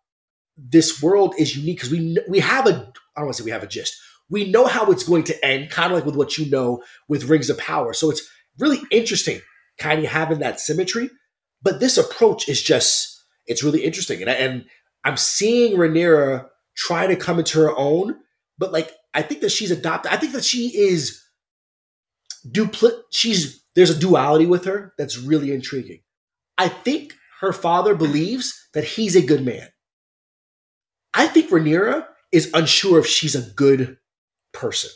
[SPEAKER 1] this world is unique because we we have a I don't want to say we have a gist. We know how it's going to end, kind of like with what you know with Rings of Power. So it's really interesting, kind of having that symmetry. But this approach is just it's really interesting, and and I'm seeing Rhaenyra try to come into her own. But like I think that she's adopted. I think that she is dupli- She's there's a duality with her that's really intriguing. I think her father believes that he's a good man. I think Rhaenyra is unsure if she's a good person,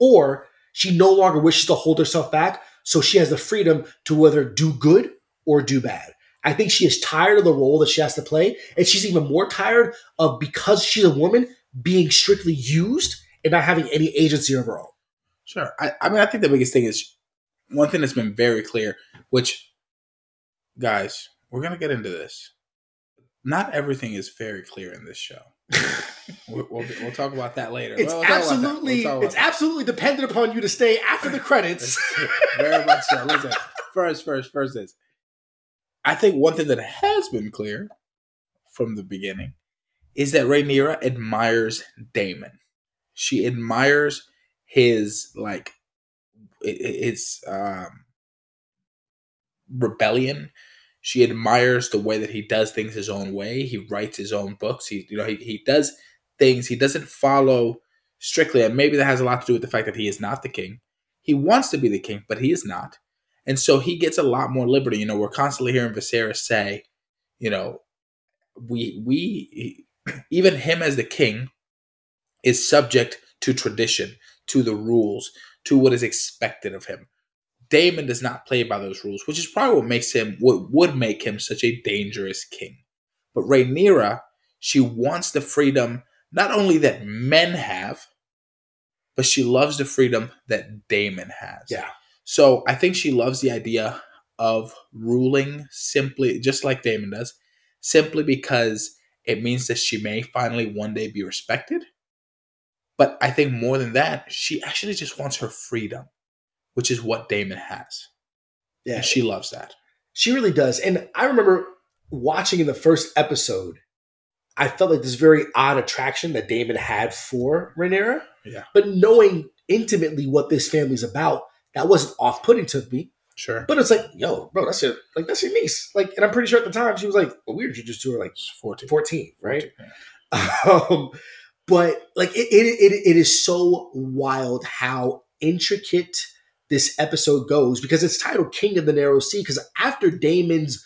[SPEAKER 1] or she no longer wishes to hold herself back, so she has the freedom to whether do good or do bad. I think she is tired of the role that she has to play, and she's even more tired of because she's a woman being strictly used and not having any agency of her own.
[SPEAKER 2] Sure. I, I mean, I think the biggest thing is one thing that's been very clear, which, guys, we're going to get into this. Not everything is very clear in this show. we'll, we'll, we'll talk about that later.
[SPEAKER 1] It's
[SPEAKER 2] We'll. We'll
[SPEAKER 1] absolutely
[SPEAKER 2] about
[SPEAKER 1] it's
[SPEAKER 2] that.
[SPEAKER 1] absolutely dependent upon you to stay after the credits.
[SPEAKER 2] very much so. Listen, first, first, first is I think one thing that has been clear from the beginning is that Rhaenyra admires Daemon. She admires his like it's um rebellion. She admires the way that he does things his own way. He writes his own books. He, you know, he, he does things. He doesn't follow strictly, and maybe that has a lot to do with the fact that he is not the king. He wants to be the king, but he is not. And so he gets a lot more liberty. You know, we're constantly hearing Viserys say, you know, we we even him as the king is subject to tradition, to the rules, to what is expected of him. Daemon does not play by those rules, which is probably what makes him what would make him such a dangerous king. But Rhaenyra, she wants the freedom not only that men have, but she loves the freedom that Daemon has.
[SPEAKER 1] Yeah.
[SPEAKER 2] So I think she loves the idea of ruling simply, just like Daemon does, simply because it means that she may finally one day be respected. But I think more than that, she actually just wants her freedom, which is what Daemon has.
[SPEAKER 1] Yeah,
[SPEAKER 2] And she loves that.
[SPEAKER 1] She really does. And I remember watching in the first episode, I felt like this very odd attraction that Daemon had for Rhaenyra.
[SPEAKER 2] Yeah.
[SPEAKER 1] But knowing intimately what this family's about, that wasn't off putting to me.
[SPEAKER 2] Sure.
[SPEAKER 1] But it's like, yo, bro, that's your like that's your niece. Like, and I'm pretty sure at the time she was like, well, we introduced to her like
[SPEAKER 2] It's 14.
[SPEAKER 1] 14, right?
[SPEAKER 2] 14,
[SPEAKER 1] um, but like it, it, it, it is so wild how intricate this episode goes because it's titled King of the Narrow Sea. Because after Daemon's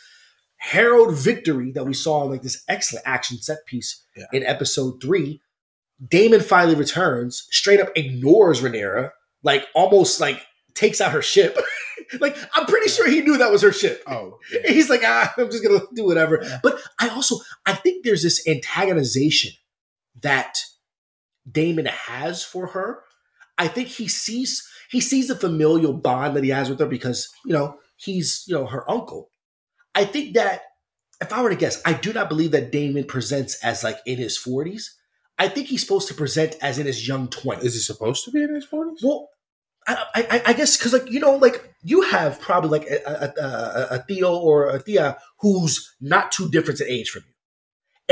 [SPEAKER 1] herald victory that we saw in like this excellent action set piece
[SPEAKER 2] Yeah.
[SPEAKER 1] in episode three, Daemon finally returns, straight up ignores Rhaenyra, like almost like takes out her ship. like I'm pretty sure he knew that was her ship.
[SPEAKER 2] Oh, yeah.
[SPEAKER 1] He's like, ah, I'm just gonna do whatever.
[SPEAKER 2] Yeah.
[SPEAKER 1] But I also I think there's this antagonization that Daemon has for her. I think he sees he sees the familial bond that he has with her because you know he's you know her uncle. I think that if I were to guess, I do not believe that Daemon presents as like in his 40s. I think he's supposed to present as in his young 20s.
[SPEAKER 2] Is he supposed to be in his 40s?
[SPEAKER 1] Well, I, I, I guess because like you know like you have probably like a, a, a, a Theo or a Thea who's not too different in age from you,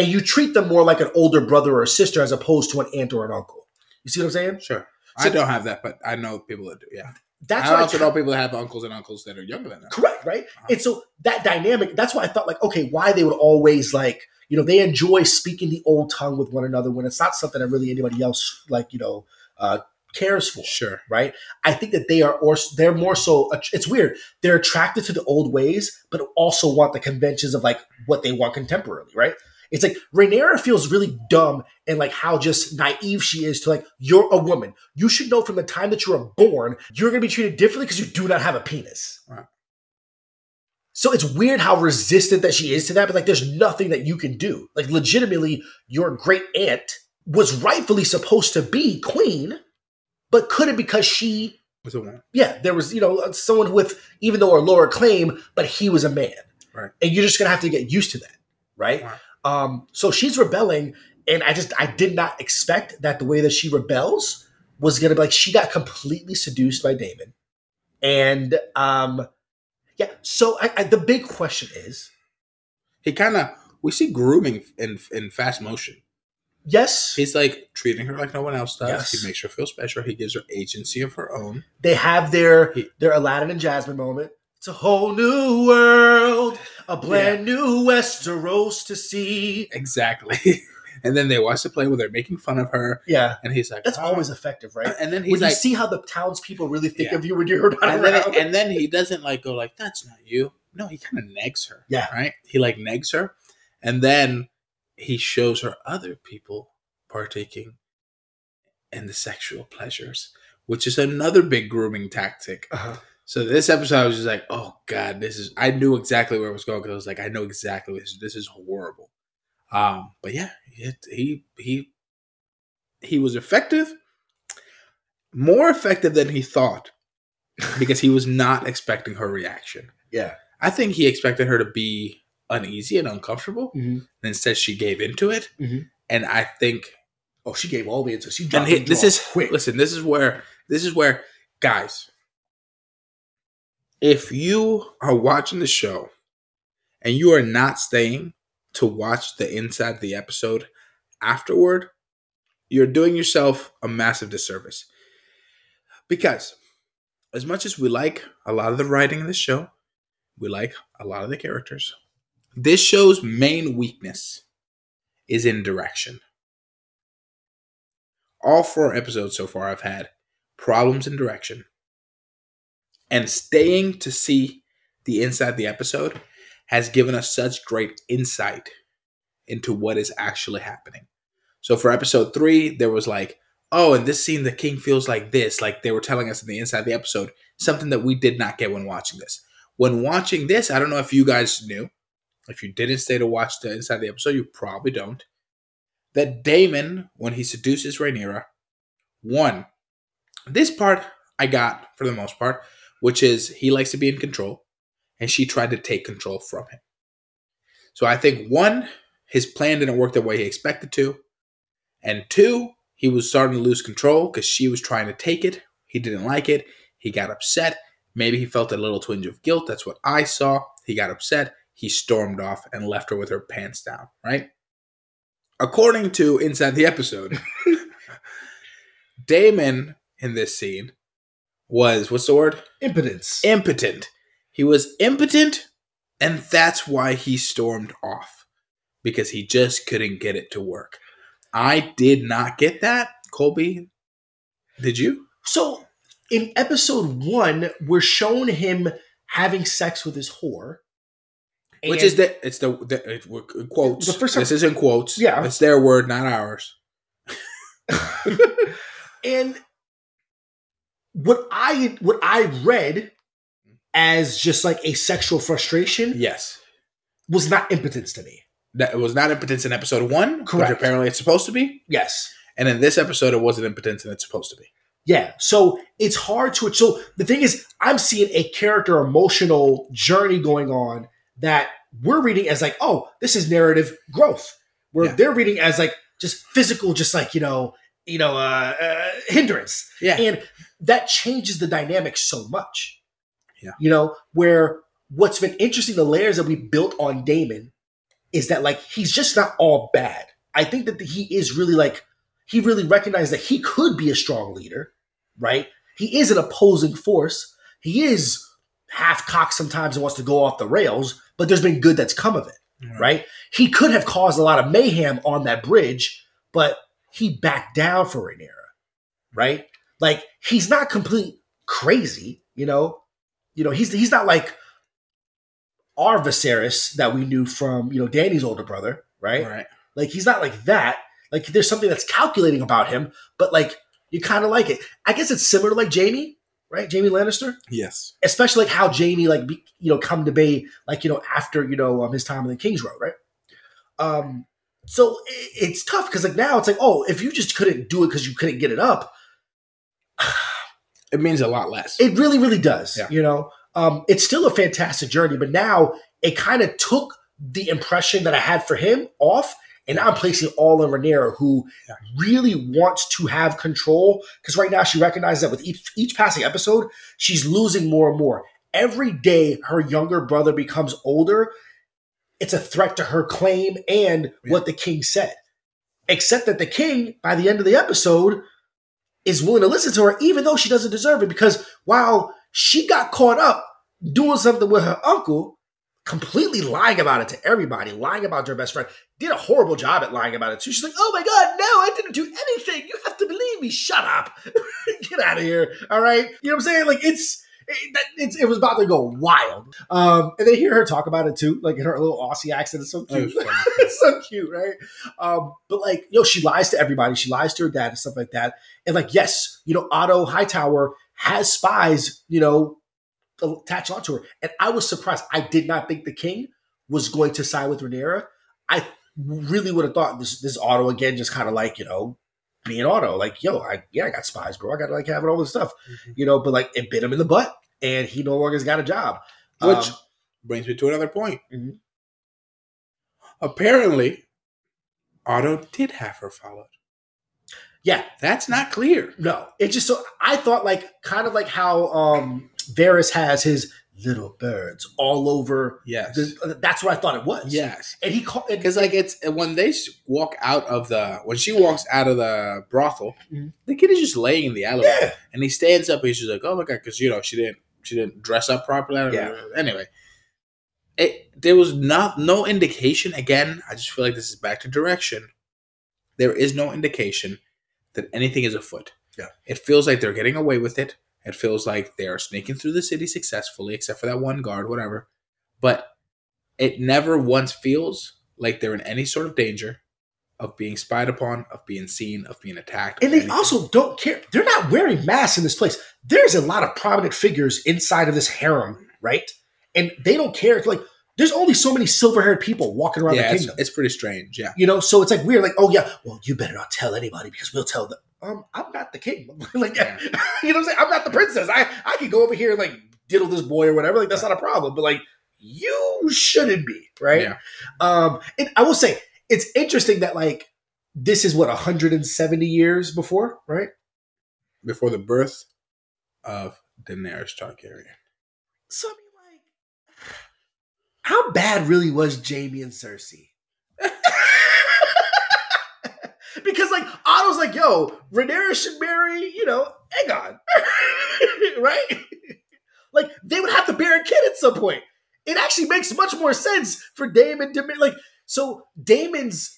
[SPEAKER 1] and you treat them more like an older brother or a sister as opposed to an aunt or an uncle. You see what I'm saying?
[SPEAKER 2] Sure.
[SPEAKER 1] So-
[SPEAKER 2] I don't have that, but I know people that do. Yeah.
[SPEAKER 1] That's
[SPEAKER 2] I
[SPEAKER 1] what I
[SPEAKER 2] also
[SPEAKER 1] ca-
[SPEAKER 2] know people that have uncles and uncles that are younger than that.
[SPEAKER 1] correct, right?
[SPEAKER 2] Uh-huh.
[SPEAKER 1] And so that dynamic. That's why I thought like okay, why they would always like you know they enjoy speaking the old tongue with one another when it's not something that really anybody else like you know uh, cares for.
[SPEAKER 2] Sure.
[SPEAKER 1] right? I think that they are, or they're more so. It's weird. They're attracted to the old ways, but also want the conventions of like what they want contemporarily, right? It's like Rhaenyra feels really dumb and like how just naive she is to like you're a woman. You should know from the time that you were born you're going to be treated differently because you do not have a penis.
[SPEAKER 2] Right.
[SPEAKER 1] So it's weird how resistant that she is to that, but like there's nothing that you can do. Like legitimately, your great aunt was rightfully supposed to be queen, but couldn't because she
[SPEAKER 2] Was a woman.
[SPEAKER 1] yeah, there was, you know, someone with even though a lower claim, but he was a man.
[SPEAKER 2] Right.
[SPEAKER 1] And you're just gonna have to get used to that. Right.
[SPEAKER 2] Right.
[SPEAKER 1] Um, so she's rebelling, and I just I did not expect that the way that she rebels was gonna be like she got completely seduced by Daemon. And um yeah, so I, I, the big question is,
[SPEAKER 2] He kind of, we see grooming in in fast motion.
[SPEAKER 1] Yes,
[SPEAKER 2] He's like treating her like no one else does.
[SPEAKER 1] Yes.
[SPEAKER 2] He makes her feel special. He gives her agency of her own.
[SPEAKER 1] they have their
[SPEAKER 2] He-
[SPEAKER 1] their Aladdin and Jasmine moment. It's a whole new world, a brand new Westeros to see.
[SPEAKER 2] Exactly. and then they watch the play where they're making fun of her,
[SPEAKER 1] Yeah,
[SPEAKER 2] and he's like,
[SPEAKER 1] that's
[SPEAKER 2] "Oh."
[SPEAKER 1] always effective, right?
[SPEAKER 2] And then
[SPEAKER 1] When
[SPEAKER 2] he's
[SPEAKER 1] you
[SPEAKER 2] like,
[SPEAKER 1] see how the townspeople really think
[SPEAKER 2] Yeah.
[SPEAKER 1] of you when you're not
[SPEAKER 2] and then,
[SPEAKER 1] around.
[SPEAKER 2] and then he doesn't like go like, "That's not you." No, he kind of negs her.
[SPEAKER 1] Yeah.
[SPEAKER 2] right. He like negs her, and then he shows her other people partaking in the sexual pleasures, which is another big grooming tactic.
[SPEAKER 1] Uh-huh.
[SPEAKER 2] So this episode, I was just like, "Oh God, this is." I knew exactly where it was going because I was like, "I know exactly this. This is horrible." Um, but yeah, it, he he he was effective, more effective than he thought, because he was not expecting her reaction.
[SPEAKER 1] Yeah.
[SPEAKER 2] I think he expected her to be uneasy and uncomfortable,
[SPEAKER 1] Mhm.
[SPEAKER 2] and instead she gave into it.
[SPEAKER 1] Mhm.
[SPEAKER 2] And I think
[SPEAKER 1] Oh, she gave all the answers. She
[SPEAKER 2] and
[SPEAKER 1] dropped the
[SPEAKER 2] this is
[SPEAKER 1] quick.
[SPEAKER 2] listen this is where this is where guys if you are watching the show and you are not staying to watch the inside of the episode afterward you're doing yourself a massive disservice because as much as we like a lot of the writing in the show We like a lot of the characters. This show's main weakness is in direction. All four episodes so far I've had problems in direction. And staying to see the inside the episode has given us such great insight into what is actually happening. So for episode three, there was like, oh, in this scene, the king feels like this. Like they were telling us in the inside the episode, something that we did not get when watching this. When watching this, I don't know if you guys knew. If you didn't stay to watch the inside the episode, you probably don't. That Daemon, when he seduces Rhaenyra, one, this part I got for the most part, which is he likes to be in control, and she tried to take control from him. So I think one, his plan didn't work the way he expected to, and two, he was starting to lose control because she was trying to take it. He didn't like it. He got upset. Maybe he felt a little twinge of guilt. That's what I saw. He got upset. He stormed off and left her with her pants down, right? According to inside the episode, Daemon in this scene was what's the word?
[SPEAKER 1] Impotence.
[SPEAKER 2] Impotent. He was impotent, and that's why he stormed off because he just couldn't get it to work. I did not get that, Kolby. Did you?
[SPEAKER 1] So in episode one, we're shown him having sex with his whore.
[SPEAKER 2] Which is the it's the, the it, we're- in quotes.
[SPEAKER 1] The first time-
[SPEAKER 2] this is in quotes.
[SPEAKER 1] Yeah.
[SPEAKER 2] it's their word, not ours.
[SPEAKER 1] and what I what I read as just like a sexual frustration
[SPEAKER 2] Yes,
[SPEAKER 1] was not impotence to me.
[SPEAKER 2] that it was not impotence in episode one,
[SPEAKER 1] Correct.
[SPEAKER 2] which apparently it's supposed to be,
[SPEAKER 1] Yes.
[SPEAKER 2] and in this episode it wasn't impotence and it's supposed to be.
[SPEAKER 1] Yeah. So it's hard to so the thing is I'm seeing a character emotional journey going on that we're reading as like, oh, this is narrative growth. Where
[SPEAKER 2] Yeah.
[SPEAKER 1] they're reading as like just physical, just like, you know, you know, uh, uh hindrance.
[SPEAKER 2] Yeah,
[SPEAKER 1] And that changes the dynamic so much.
[SPEAKER 2] Yeah.
[SPEAKER 1] You know, where what's been interesting, the layers that we built on Daemon is that like he's just not all bad. I think that he is really like he really recognized that he could be a strong leader, right? He is an opposing force. He is half cocked sometimes and wants to go off the rails, but there's been good that's come of it, right? He could have caused a lot of mayhem on that bridge, but he backed down for Rhaenyra, right? Like he's not complete crazy, you know. You know, he's he's not like our Viserys that we knew from you know Dany's older brother, right?
[SPEAKER 2] Right.
[SPEAKER 1] Like he's not like that. Like there's something that's calculating about him, but like you kind of like it. I guess it's similar to like Jaime, right? Jaime Lannister,
[SPEAKER 2] Yes.
[SPEAKER 1] especially like how Jaime like be, you know come to be like you know after you know um, his time in the King's Road, right? Um, so i it's tough because like now it's like oh if you just couldn't do it because you couldn't get it up,
[SPEAKER 2] It means a lot less.
[SPEAKER 1] it really really does.
[SPEAKER 2] Yeah.
[SPEAKER 1] You know, um, it's still a fantastic journey, but now it kind of took the impression that I had for him off. And now I'm placing all in Rhaenyra, who really wants to have control. Because right now she recognizes that with each each passing episode, she's losing more and more. Every day her younger brother becomes older, it's a threat to her claim and
[SPEAKER 2] Yeah.
[SPEAKER 1] what the king said. Except that the king, by the end of the episode, is willing to listen to her, even though she doesn't deserve it. Because while she got caught up doing something with her uncle, completely lying about it to everybody, lying about her best friend, did a horrible job at lying about it too. She's like, "Oh my god, no, I didn't do anything. You have to believe me. Shut up. Get out of here. All right. You know what I'm saying? Like it's." It, that- it was about to go wild, um, and they hear her talk about it too, like in her little Aussie accent. It's so cute. it's so cute, right? Um, but like, yo, she lies to everybody. She lies to her dad and stuff like that. And like, yes, you know, Otto Hightower has spies, you know, attached onto her. And I was surprised. I did not think the king was going to side with Rhaenyra. I really would have thought this this Otto again, just kind of like you know, being Otto, like yo, I yeah, I got spies, bro. I got to like having all this stuff, you know. But like, it bit him in the butt, and he no longer's got a job.
[SPEAKER 2] Which
[SPEAKER 1] Um,
[SPEAKER 2] brings me to another point.
[SPEAKER 1] Mhm.
[SPEAKER 2] Apparently, Otto did have her followed.
[SPEAKER 1] yeah,
[SPEAKER 2] That's not clear.
[SPEAKER 1] No, it just so I thought like kind of like how um Varys has his little birds all over.
[SPEAKER 2] Yes.
[SPEAKER 1] The, that's what I thought it was.
[SPEAKER 2] yes.
[SPEAKER 1] and he called
[SPEAKER 2] Because like it's when they walk out of the when she walks out of the brothel,
[SPEAKER 1] Mhm.
[SPEAKER 2] the kid is just laying in the alleyway,
[SPEAKER 1] yeah,
[SPEAKER 2] and he stands up. and He's just like, "Oh my god," because you know she didn't she didn't dress up properly.
[SPEAKER 1] Yeah.
[SPEAKER 2] Anyway, it, there was not no indication. Again, I just feel like this is back to direction. There is no indication that anything is afoot.
[SPEAKER 1] Yeah.
[SPEAKER 2] It feels like they're getting away with it. It feels like they are sneaking through the city successfully, except for that one guard, whatever. But it never once feels like they're in any sort of danger of being spied upon, of being seen, of being attacked.
[SPEAKER 1] And they
[SPEAKER 2] anything.
[SPEAKER 1] also don't care. They're not wearing masks in this place. There's a lot of prominent figures inside of this harem, right? And they don't care. It's like there's only so many silver-haired people walking around
[SPEAKER 2] yeah,
[SPEAKER 1] the
[SPEAKER 2] it's,
[SPEAKER 1] kingdom.
[SPEAKER 2] it's pretty strange. Yeah.
[SPEAKER 1] you know, so it's like weird. Like, oh yeah, well, you better not tell anybody because we'll tell them. Um, I'm not the king. like,
[SPEAKER 2] Yeah.
[SPEAKER 1] you know what I'm saying? I'm not the princess. I I could go over here and like diddle this boy or whatever. Like, that's not a problem. But like, you shouldn't be, right?
[SPEAKER 2] Yeah.
[SPEAKER 1] Um, and I will say it's interesting that like this is what 170 years before, right?
[SPEAKER 2] Before the birth of Daenerys Targaryen.
[SPEAKER 1] So I mean, like, how bad really was Jaime and Cersei? Because like Otto's like, yo, Rhaenyra should marry, you know, Aegon, right? like they would have to bear a kid at some point. It actually makes much more sense for Daemon to be like. So Daemon's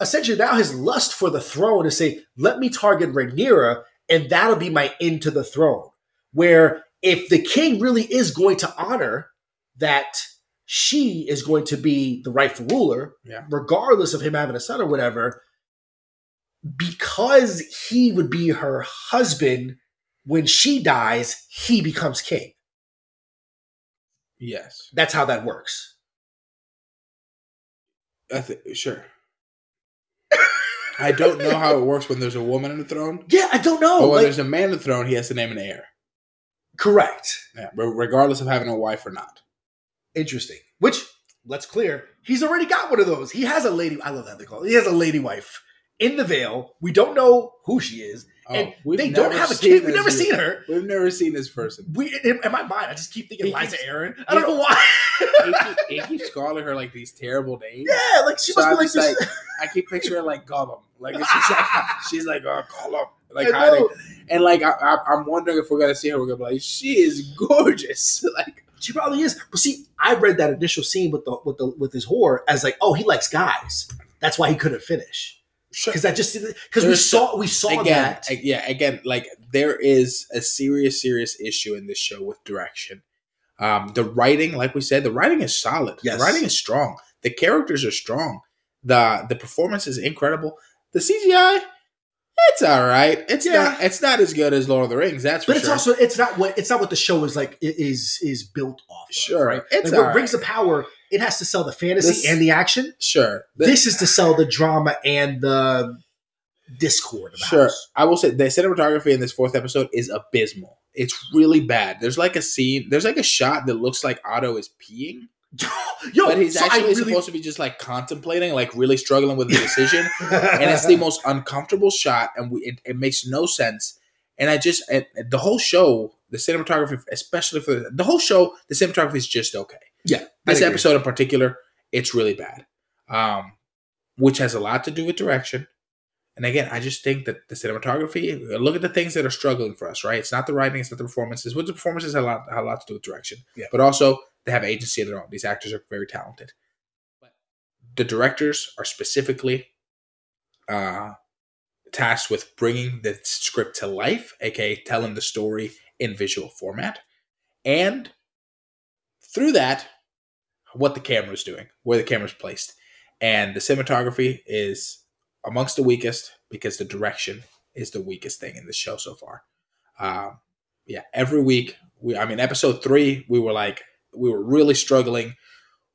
[SPEAKER 1] essentially now his lust for the throne is say, let me target Rhaenyra, and that'll be my end to the throne. Where if the king really is going to honor that she is going to be the rightful ruler,
[SPEAKER 2] Yeah.
[SPEAKER 1] regardless of him having a son or whatever, because he would be her husband when she dies, he becomes king.
[SPEAKER 2] Yes.
[SPEAKER 1] That's how that works.
[SPEAKER 2] I think sure. I don't know how it works when there's a woman on the throne.
[SPEAKER 1] Yeah, I don't know.
[SPEAKER 2] but when
[SPEAKER 1] like-
[SPEAKER 2] there's a man on the throne, he has to name an heir.
[SPEAKER 1] correct.
[SPEAKER 2] Yeah, regardless of having a wife or not.
[SPEAKER 1] Interesting. Which, let's clear, he's already got one of those. He has a lady. I love that they call it. He has a lady wife in the Vale. We don't know who she is, oh, and
[SPEAKER 2] Oh, we've
[SPEAKER 1] they don't have a kid. We've never seen her.
[SPEAKER 2] We've never seen this person.
[SPEAKER 1] We in, in my mind, I just keep thinking
[SPEAKER 2] He
[SPEAKER 1] Liza
[SPEAKER 2] keeps-
[SPEAKER 1] Aaron. I don't know why.
[SPEAKER 2] He, keep, keeps calling her like these terrible names.
[SPEAKER 1] yeah, like she
[SPEAKER 2] So
[SPEAKER 1] must be like
[SPEAKER 2] like, I keep picturing like Gollum. Like she's like, she's like, oh, Gollum. Like hiding. And like, I, I, I'm wondering if we're gonna see her. We're gonna be like, she is gorgeous. Like,
[SPEAKER 1] She probably is. But see, I read that initial scene with the with the with his whore as like, oh, he likes guys. That's why he couldn't finish. Because I just because we saw we saw
[SPEAKER 2] again,
[SPEAKER 1] that.
[SPEAKER 2] yeah, again, like there is a serious, serious issue in this show with direction. Um, the writing, like we said, the writing is solid.
[SPEAKER 1] Yes.
[SPEAKER 2] The writing is strong. The characters are strong. the The performance is incredible. The CGI, it's all right. It's
[SPEAKER 1] Yeah.
[SPEAKER 2] not. It's not as good as Lord of the Rings. That's for
[SPEAKER 1] but it's
[SPEAKER 2] sure.
[SPEAKER 1] also it's not what it's not what the show is like is is built off. Of,
[SPEAKER 2] Sure.
[SPEAKER 1] right?
[SPEAKER 2] It's
[SPEAKER 1] like what
[SPEAKER 2] all
[SPEAKER 1] Rings of Power, it has to sell the fantasy
[SPEAKER 2] This-
[SPEAKER 1] and the action.
[SPEAKER 2] sure. The-
[SPEAKER 1] this is to sell the drama and the discord.
[SPEAKER 2] Sure.
[SPEAKER 1] house.
[SPEAKER 2] I will say the cinematography in this fourth episode is abysmal. It's really bad. There's like a scene. There's like a shot that looks like Otto is peeing.
[SPEAKER 1] Yo,
[SPEAKER 2] but he's
[SPEAKER 1] so
[SPEAKER 2] actually
[SPEAKER 1] really-
[SPEAKER 2] supposed to be just like contemplating, like really struggling with the decision, and it's the most uncomfortable shot, and we, it, it makes no sense. And I just it, the whole show, the cinematography, especially for the, the whole show, the cinematography is just okay.
[SPEAKER 1] Yeah,
[SPEAKER 2] this episode in particular, it's really bad, um, which has a lot to do with direction. And again, I just think that the cinematography. Look at the things that are struggling for us, right? It's not the writing, it's not the performances. With the performances, have a lot, have a lot to do with direction.
[SPEAKER 1] Yeah.
[SPEAKER 2] But also, they have agency of their own. These actors are very talented. But the directors are specifically uh, tasked with bringing the script to life, aka telling the story in visual format, and through that, what the camera is doing, where the camera's placed, and the cinematography is amongst the weakest because the direction is the weakest thing in the show so far. Um, yeah, every week we, I mean, episode three, we were like, we were really struggling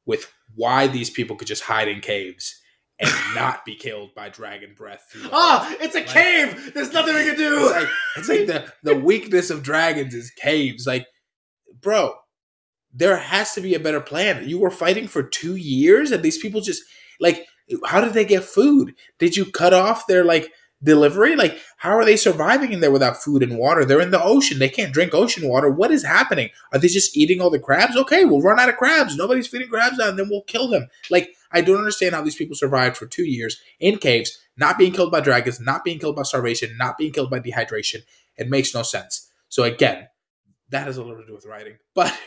[SPEAKER 2] with why these people could just hide in caves and not be killed by dragon breath.
[SPEAKER 1] Ah, it's a
[SPEAKER 2] Like-
[SPEAKER 1] cave. There's nothing we can do.
[SPEAKER 2] it's like it's like the the weakness of dragons is caves. Like, bro, there has to be a better plan. You were fighting for two years, and these people just like, how did they get food? Did you cut off their like delivery? Like, how are they surviving in there without food and water? They're in the ocean. They can't drink ocean water. What is happening? Are they just eating all the crabs? Okay, we'll run out of crabs. Nobody's feeding crabs now, and then we'll kill them. Like, I don't understand how these people survived for two years in caves, not being killed by dragons, not being killed by starvation, not being killed by dehydration. It makes no sense. So again, that has a little to do with writing, but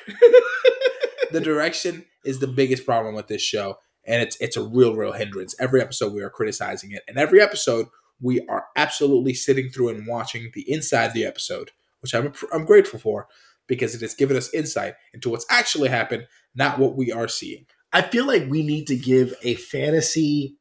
[SPEAKER 2] the direction is the biggest problem with this show, and it's it's a real, real hindrance. Every episode we are criticizing it, and every episode we are absolutely sitting through and watching the inside the episode, which I'm I'm grateful for because it has given us insight into what's actually happened, not what we are seeing.
[SPEAKER 1] I feel like we need to give a fantasy,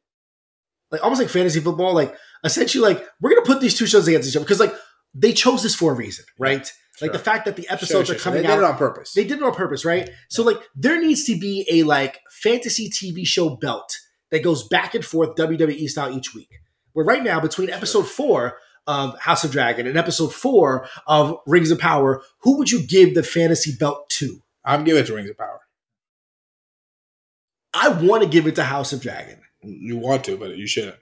[SPEAKER 1] like almost like fantasy football, like essentially like we're gonna put these two shows against each other because like they chose this for a reason, right? Like
[SPEAKER 2] Sure.
[SPEAKER 1] the fact that the episodes
[SPEAKER 2] sure,
[SPEAKER 1] are
[SPEAKER 2] sure.
[SPEAKER 1] coming
[SPEAKER 2] They did
[SPEAKER 1] out
[SPEAKER 2] it on purpose.
[SPEAKER 1] They did it on purpose, right? So like there needs to be a like fantasy TV show belt that goes back and forth WWE style each week. Where right now between episode four of House of Dragon and episode four of Rings of Power, who would you give the fantasy belt to?
[SPEAKER 2] I'm giving it to Rings of Power.
[SPEAKER 1] I want to give it to House of Dragon.
[SPEAKER 2] You want to, but you shouldn't.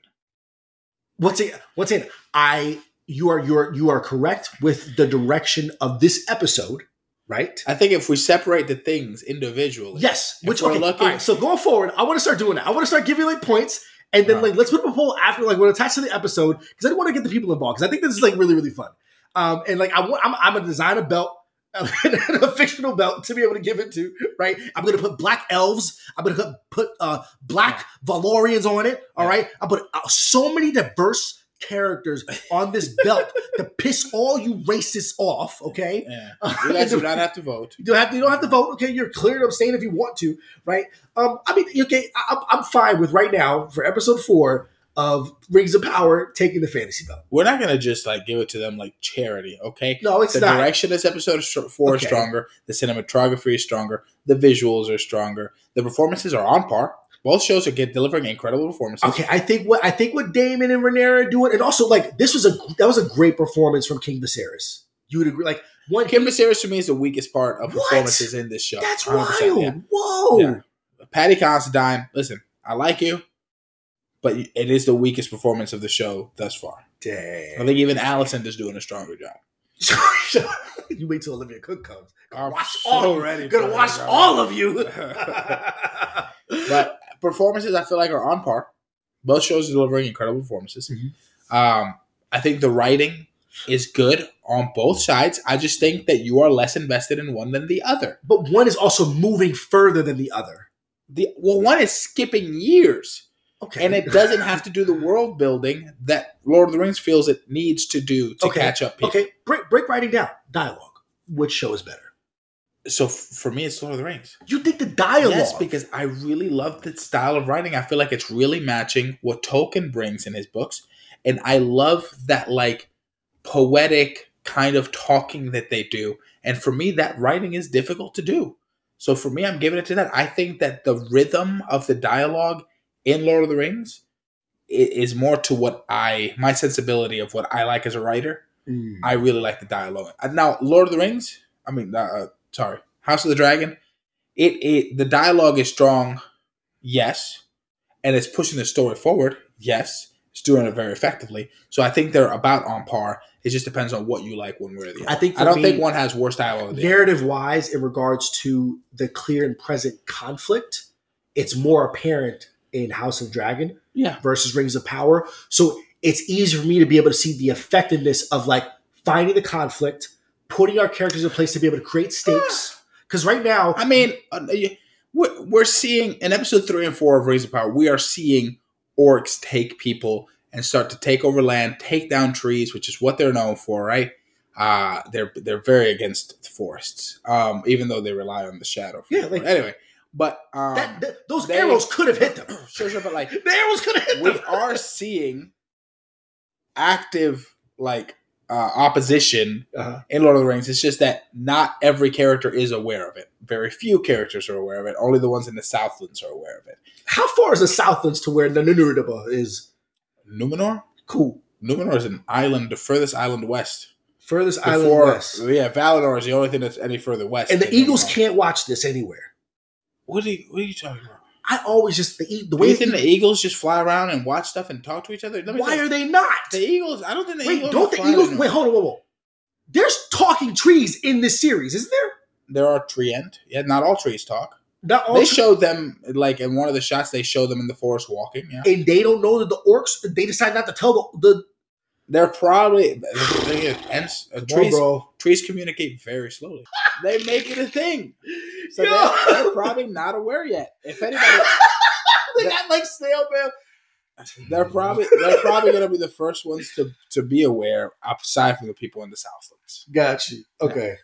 [SPEAKER 1] What's it? What's it? I you are you are you are correct with the direction of this episode, right?
[SPEAKER 2] I think if we separate the things individually,
[SPEAKER 1] Yes. Which
[SPEAKER 2] we're
[SPEAKER 1] okay.
[SPEAKER 2] looking-
[SPEAKER 1] all right. So going forward, I want to start doing that. I want to start giving like points, and then
[SPEAKER 2] Wow.
[SPEAKER 1] like let's put up a poll after like when attached to the episode because I want to get the people involved because I think this is like really really fun. Um, and like I want I'm, I'm gonna design a belt. a fictional belt to be able to give it to, right? I'm gonna put black elves. I'm gonna put, put uh, black Valyrians on it. All
[SPEAKER 2] Yeah.
[SPEAKER 1] right, I put uh, so many diverse characters on this belt to piss all you racists off. Okay,
[SPEAKER 2] yeah. you guys do not have to vote.
[SPEAKER 1] you don't have to. You don't have to vote. Okay, you're clear to abstain if you want to, right? Um, I mean, okay, I, I'm- I'm fine with right now for episode four of Rings of Power taking the fantasy belt.
[SPEAKER 2] We're not gonna just like give it to them like charity, okay?
[SPEAKER 1] No, it's
[SPEAKER 2] the
[SPEAKER 1] not.
[SPEAKER 2] direction of this episode is four is stronger. The cinematography is stronger. The visuals are stronger. The performances are on par. Both shows are get delivering incredible performances.
[SPEAKER 1] Okay, I think what I think what Daemon and Rhaenyra are doing, and also like this was a that was a great performance from King Viserys. You would agree, like one
[SPEAKER 2] Kim Viserys to me is the weakest part of
[SPEAKER 1] What?
[SPEAKER 2] performances in this show.
[SPEAKER 1] That's
[SPEAKER 2] 100%,
[SPEAKER 1] wild.
[SPEAKER 2] yeah.
[SPEAKER 1] Whoa.
[SPEAKER 2] Yeah. Paddy Considine, listen, I like you, but it is the weakest performance of the show thus far.
[SPEAKER 1] Dang.
[SPEAKER 2] I think even Alicent is doing a stronger job.
[SPEAKER 1] you wait till Olivia Cooke comes.
[SPEAKER 2] I'm
[SPEAKER 1] watch
[SPEAKER 2] so
[SPEAKER 1] all of
[SPEAKER 2] ready.
[SPEAKER 1] Gonna watch all of you.
[SPEAKER 2] But performances, I feel like, are on par. Both shows are delivering incredible performances.
[SPEAKER 1] Mhm.
[SPEAKER 2] Um, I think the writing is good on both sides. I just think that you are less invested in one than the other.
[SPEAKER 1] but one is also moving further than the other.
[SPEAKER 2] The well, one is skipping years.
[SPEAKER 1] Okay.
[SPEAKER 2] and it doesn't have to do the world building that Lord of the Rings feels it needs to do to
[SPEAKER 1] Okay.
[SPEAKER 2] catch up people.
[SPEAKER 1] Okay, break break writing down dialogue. Which show is better?
[SPEAKER 2] So f- for me, it's Lord of the Rings.
[SPEAKER 1] You think the dialogue?
[SPEAKER 2] Yes, because I really love the style of writing. I feel like it's really matching what Tolkien brings in his books, and I love that like poetic kind of talking that they do. And for me, that writing is difficult to do. So for me, I'm giving it to that. I think that the rhythm of the dialogue in Lord of the Rings is more to what I my sensibility of what I like as a writer.
[SPEAKER 1] Mm.
[SPEAKER 2] I really like the dialogue. Uh, Now, Lord of the Rings, I mean, uh, uh, sorry, House of the Dragon, it it the dialogue is strong, yes, and it's pushing the story forward, yes. It's doing it very effectively. So I think they're about on par. It just depends on what you like one way or the other.
[SPEAKER 1] I think
[SPEAKER 2] I don't
[SPEAKER 1] me-
[SPEAKER 2] think one has worse dialogue. Than the other.
[SPEAKER 1] narrative wise, in regards to the clear and present conflict, it's more apparent in House of Dragon
[SPEAKER 2] Yeah,
[SPEAKER 1] versus Rings of Power. So it's easy for me to be able to see the effectiveness of like finding the conflict, putting our characters in place to be able to create stakes. Because right now,
[SPEAKER 2] I mean, uh, we're, we're seeing in episode three and four of Rings of Power, we are seeing orcs take people and start to take over land, take down trees, which is what they're known for, right? Uh, they're they're very against forests, um, even though they rely on the shadow.
[SPEAKER 1] Yeah, like-
[SPEAKER 2] anyway, but um,
[SPEAKER 1] that, that- those
[SPEAKER 2] they-
[SPEAKER 1] arrows could have hit them.
[SPEAKER 2] sure, sure, but like
[SPEAKER 1] The arrows could have hit
[SPEAKER 2] we
[SPEAKER 1] them.
[SPEAKER 2] are seeing active like uh, opposition
[SPEAKER 1] Uh-huh.
[SPEAKER 2] in Lord of the Rings. It's just that not every character is aware of it. Very few characters are aware of it. Only the ones in the Southlands are aware of it.
[SPEAKER 1] How far is the Southlands to where the Nunurudaba is?
[SPEAKER 2] Numenor?
[SPEAKER 1] Cool.
[SPEAKER 2] Numenor is an island, the furthest island west.
[SPEAKER 1] Furthest
[SPEAKER 2] Before,
[SPEAKER 1] island west.
[SPEAKER 2] yeah, Valinor is the only thing that's any further west.
[SPEAKER 1] And the Eagles
[SPEAKER 2] Numenor.
[SPEAKER 1] can't watch this anywhere.
[SPEAKER 2] What are you, what are you talking about?
[SPEAKER 1] I always just the, the way
[SPEAKER 2] you think the Eagles just fly around and watch stuff and talk to each other? Let me
[SPEAKER 1] why
[SPEAKER 2] you,
[SPEAKER 1] are they not?
[SPEAKER 2] the Eagles? I don't think the
[SPEAKER 1] Wait,
[SPEAKER 2] Eagles.
[SPEAKER 1] don't the Eagles? Wait, hold on, whoa, whoa. There's talking trees in this series, isn't there?
[SPEAKER 2] There are tree end. Yeah, not all trees talk.
[SPEAKER 1] Not all
[SPEAKER 2] they
[SPEAKER 1] tre-
[SPEAKER 2] showed them like in one of the shots. They showed them in the forest walking. Yeah,
[SPEAKER 1] and they don't know that the orcs. They decide not to tell the the
[SPEAKER 2] they're probably the thing is, trees.
[SPEAKER 1] bro.
[SPEAKER 2] trees communicate very slowly. They make it a thing. So they're, they're probably not aware yet. If anybody,
[SPEAKER 1] they got like snail mail.
[SPEAKER 2] they're probably they're probably gonna be the first ones to, to be aware, aside from the people in the Southlands.
[SPEAKER 1] Got you. Okay.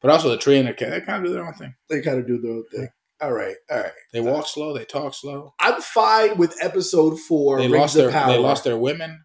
[SPEAKER 2] But also the tree and the cat, they kind of do their own thing.
[SPEAKER 1] They kind of do their own thing. All right. All right.
[SPEAKER 2] They walk slow, they talk slow.
[SPEAKER 1] I'm fine with episode four.
[SPEAKER 2] They
[SPEAKER 1] Rings
[SPEAKER 2] lost
[SPEAKER 1] of
[SPEAKER 2] their
[SPEAKER 1] Power.
[SPEAKER 2] they lost their women.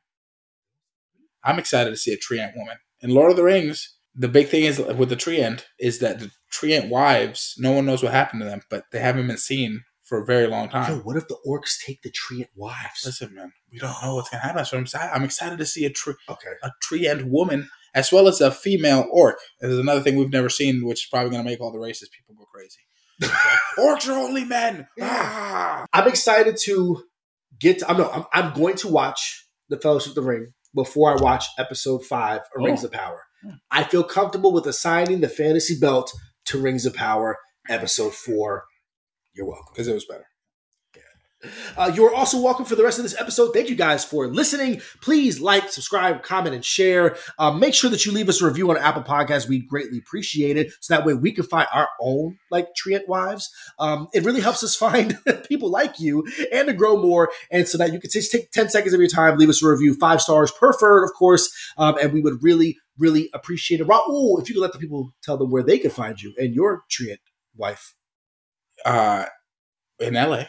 [SPEAKER 2] I'm excited to see a treant woman in Lord of the Rings. The big thing is with the treant is that the treant wives, no one knows what happened to them, but they haven't been seen for a very long
[SPEAKER 1] Yo,
[SPEAKER 2] time.
[SPEAKER 1] what if the orcs take the treant wives?
[SPEAKER 2] Listen, man, we don't know what's gonna happen. What I'm excited. I'm excited to see a tree
[SPEAKER 1] Okay.
[SPEAKER 2] a treant woman as well as a female orc. This is another thing we've never seen, which is probably gonna make all the racist people go crazy. Orcs are only men. Ah!
[SPEAKER 1] I'm excited to get. To, I'm no. I'm, I'm going to watch the Fellowship of the Ring before I watch episode five of
[SPEAKER 2] Oh.
[SPEAKER 1] Rings of Power. I feel comfortable with assigning the fantasy belt to Rings of Power episode four. You're welcome.
[SPEAKER 2] Because it was better.
[SPEAKER 1] Uh, you are also welcome for the rest of this episode. Thank you guys for listening. Please like, subscribe, comment, and share. Uh, make sure that you leave us a review on Apple Podcasts. We'd greatly appreciate it. So that way we can find our own like treant wives. Um, it really helps us find people like you and to grow more. And so that you can just take 10 seconds of your time, leave us a review, five stars preferred, of course. Um, and we would really, really appreciate it. Raul, if you could let the people tell them where they can find you and your treant wife.
[SPEAKER 2] Uh, in LA,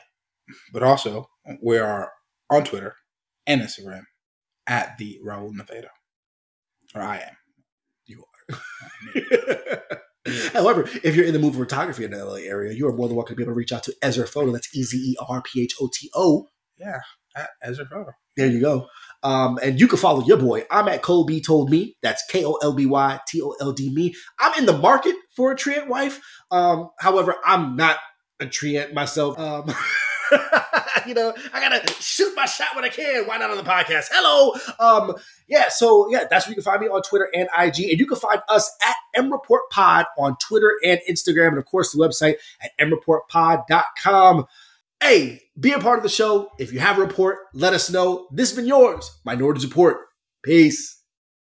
[SPEAKER 2] but also we are on Twitter and Instagram at the Raul Nevada. Or I am. You are.
[SPEAKER 1] However, if you're in the movie photography in the LA area, you are more than welcome to be able to reach out to Ezer Photo. That's E Z E R P H O T O.
[SPEAKER 2] yeah, at Ezer Photo.
[SPEAKER 1] There you go. Um, and you can follow your boy. I'm at Kolby Told Me. That's K O L B Y T O L D Me. I'm in the market for a treant wife. Um, however, I'm not a treant myself. Um, you know, I gotta shoot my shot when I can. Why not on the podcast? Hello. Um, yeah, so yeah, that's where you can find me on Twitter and IG. And you can find us at M Report Pod on Twitter and Instagram, and of course the website at mreportpod.com. Hey, be a part of the show. If you have a report, let us know. This has been yours, Minorities Report. Peace.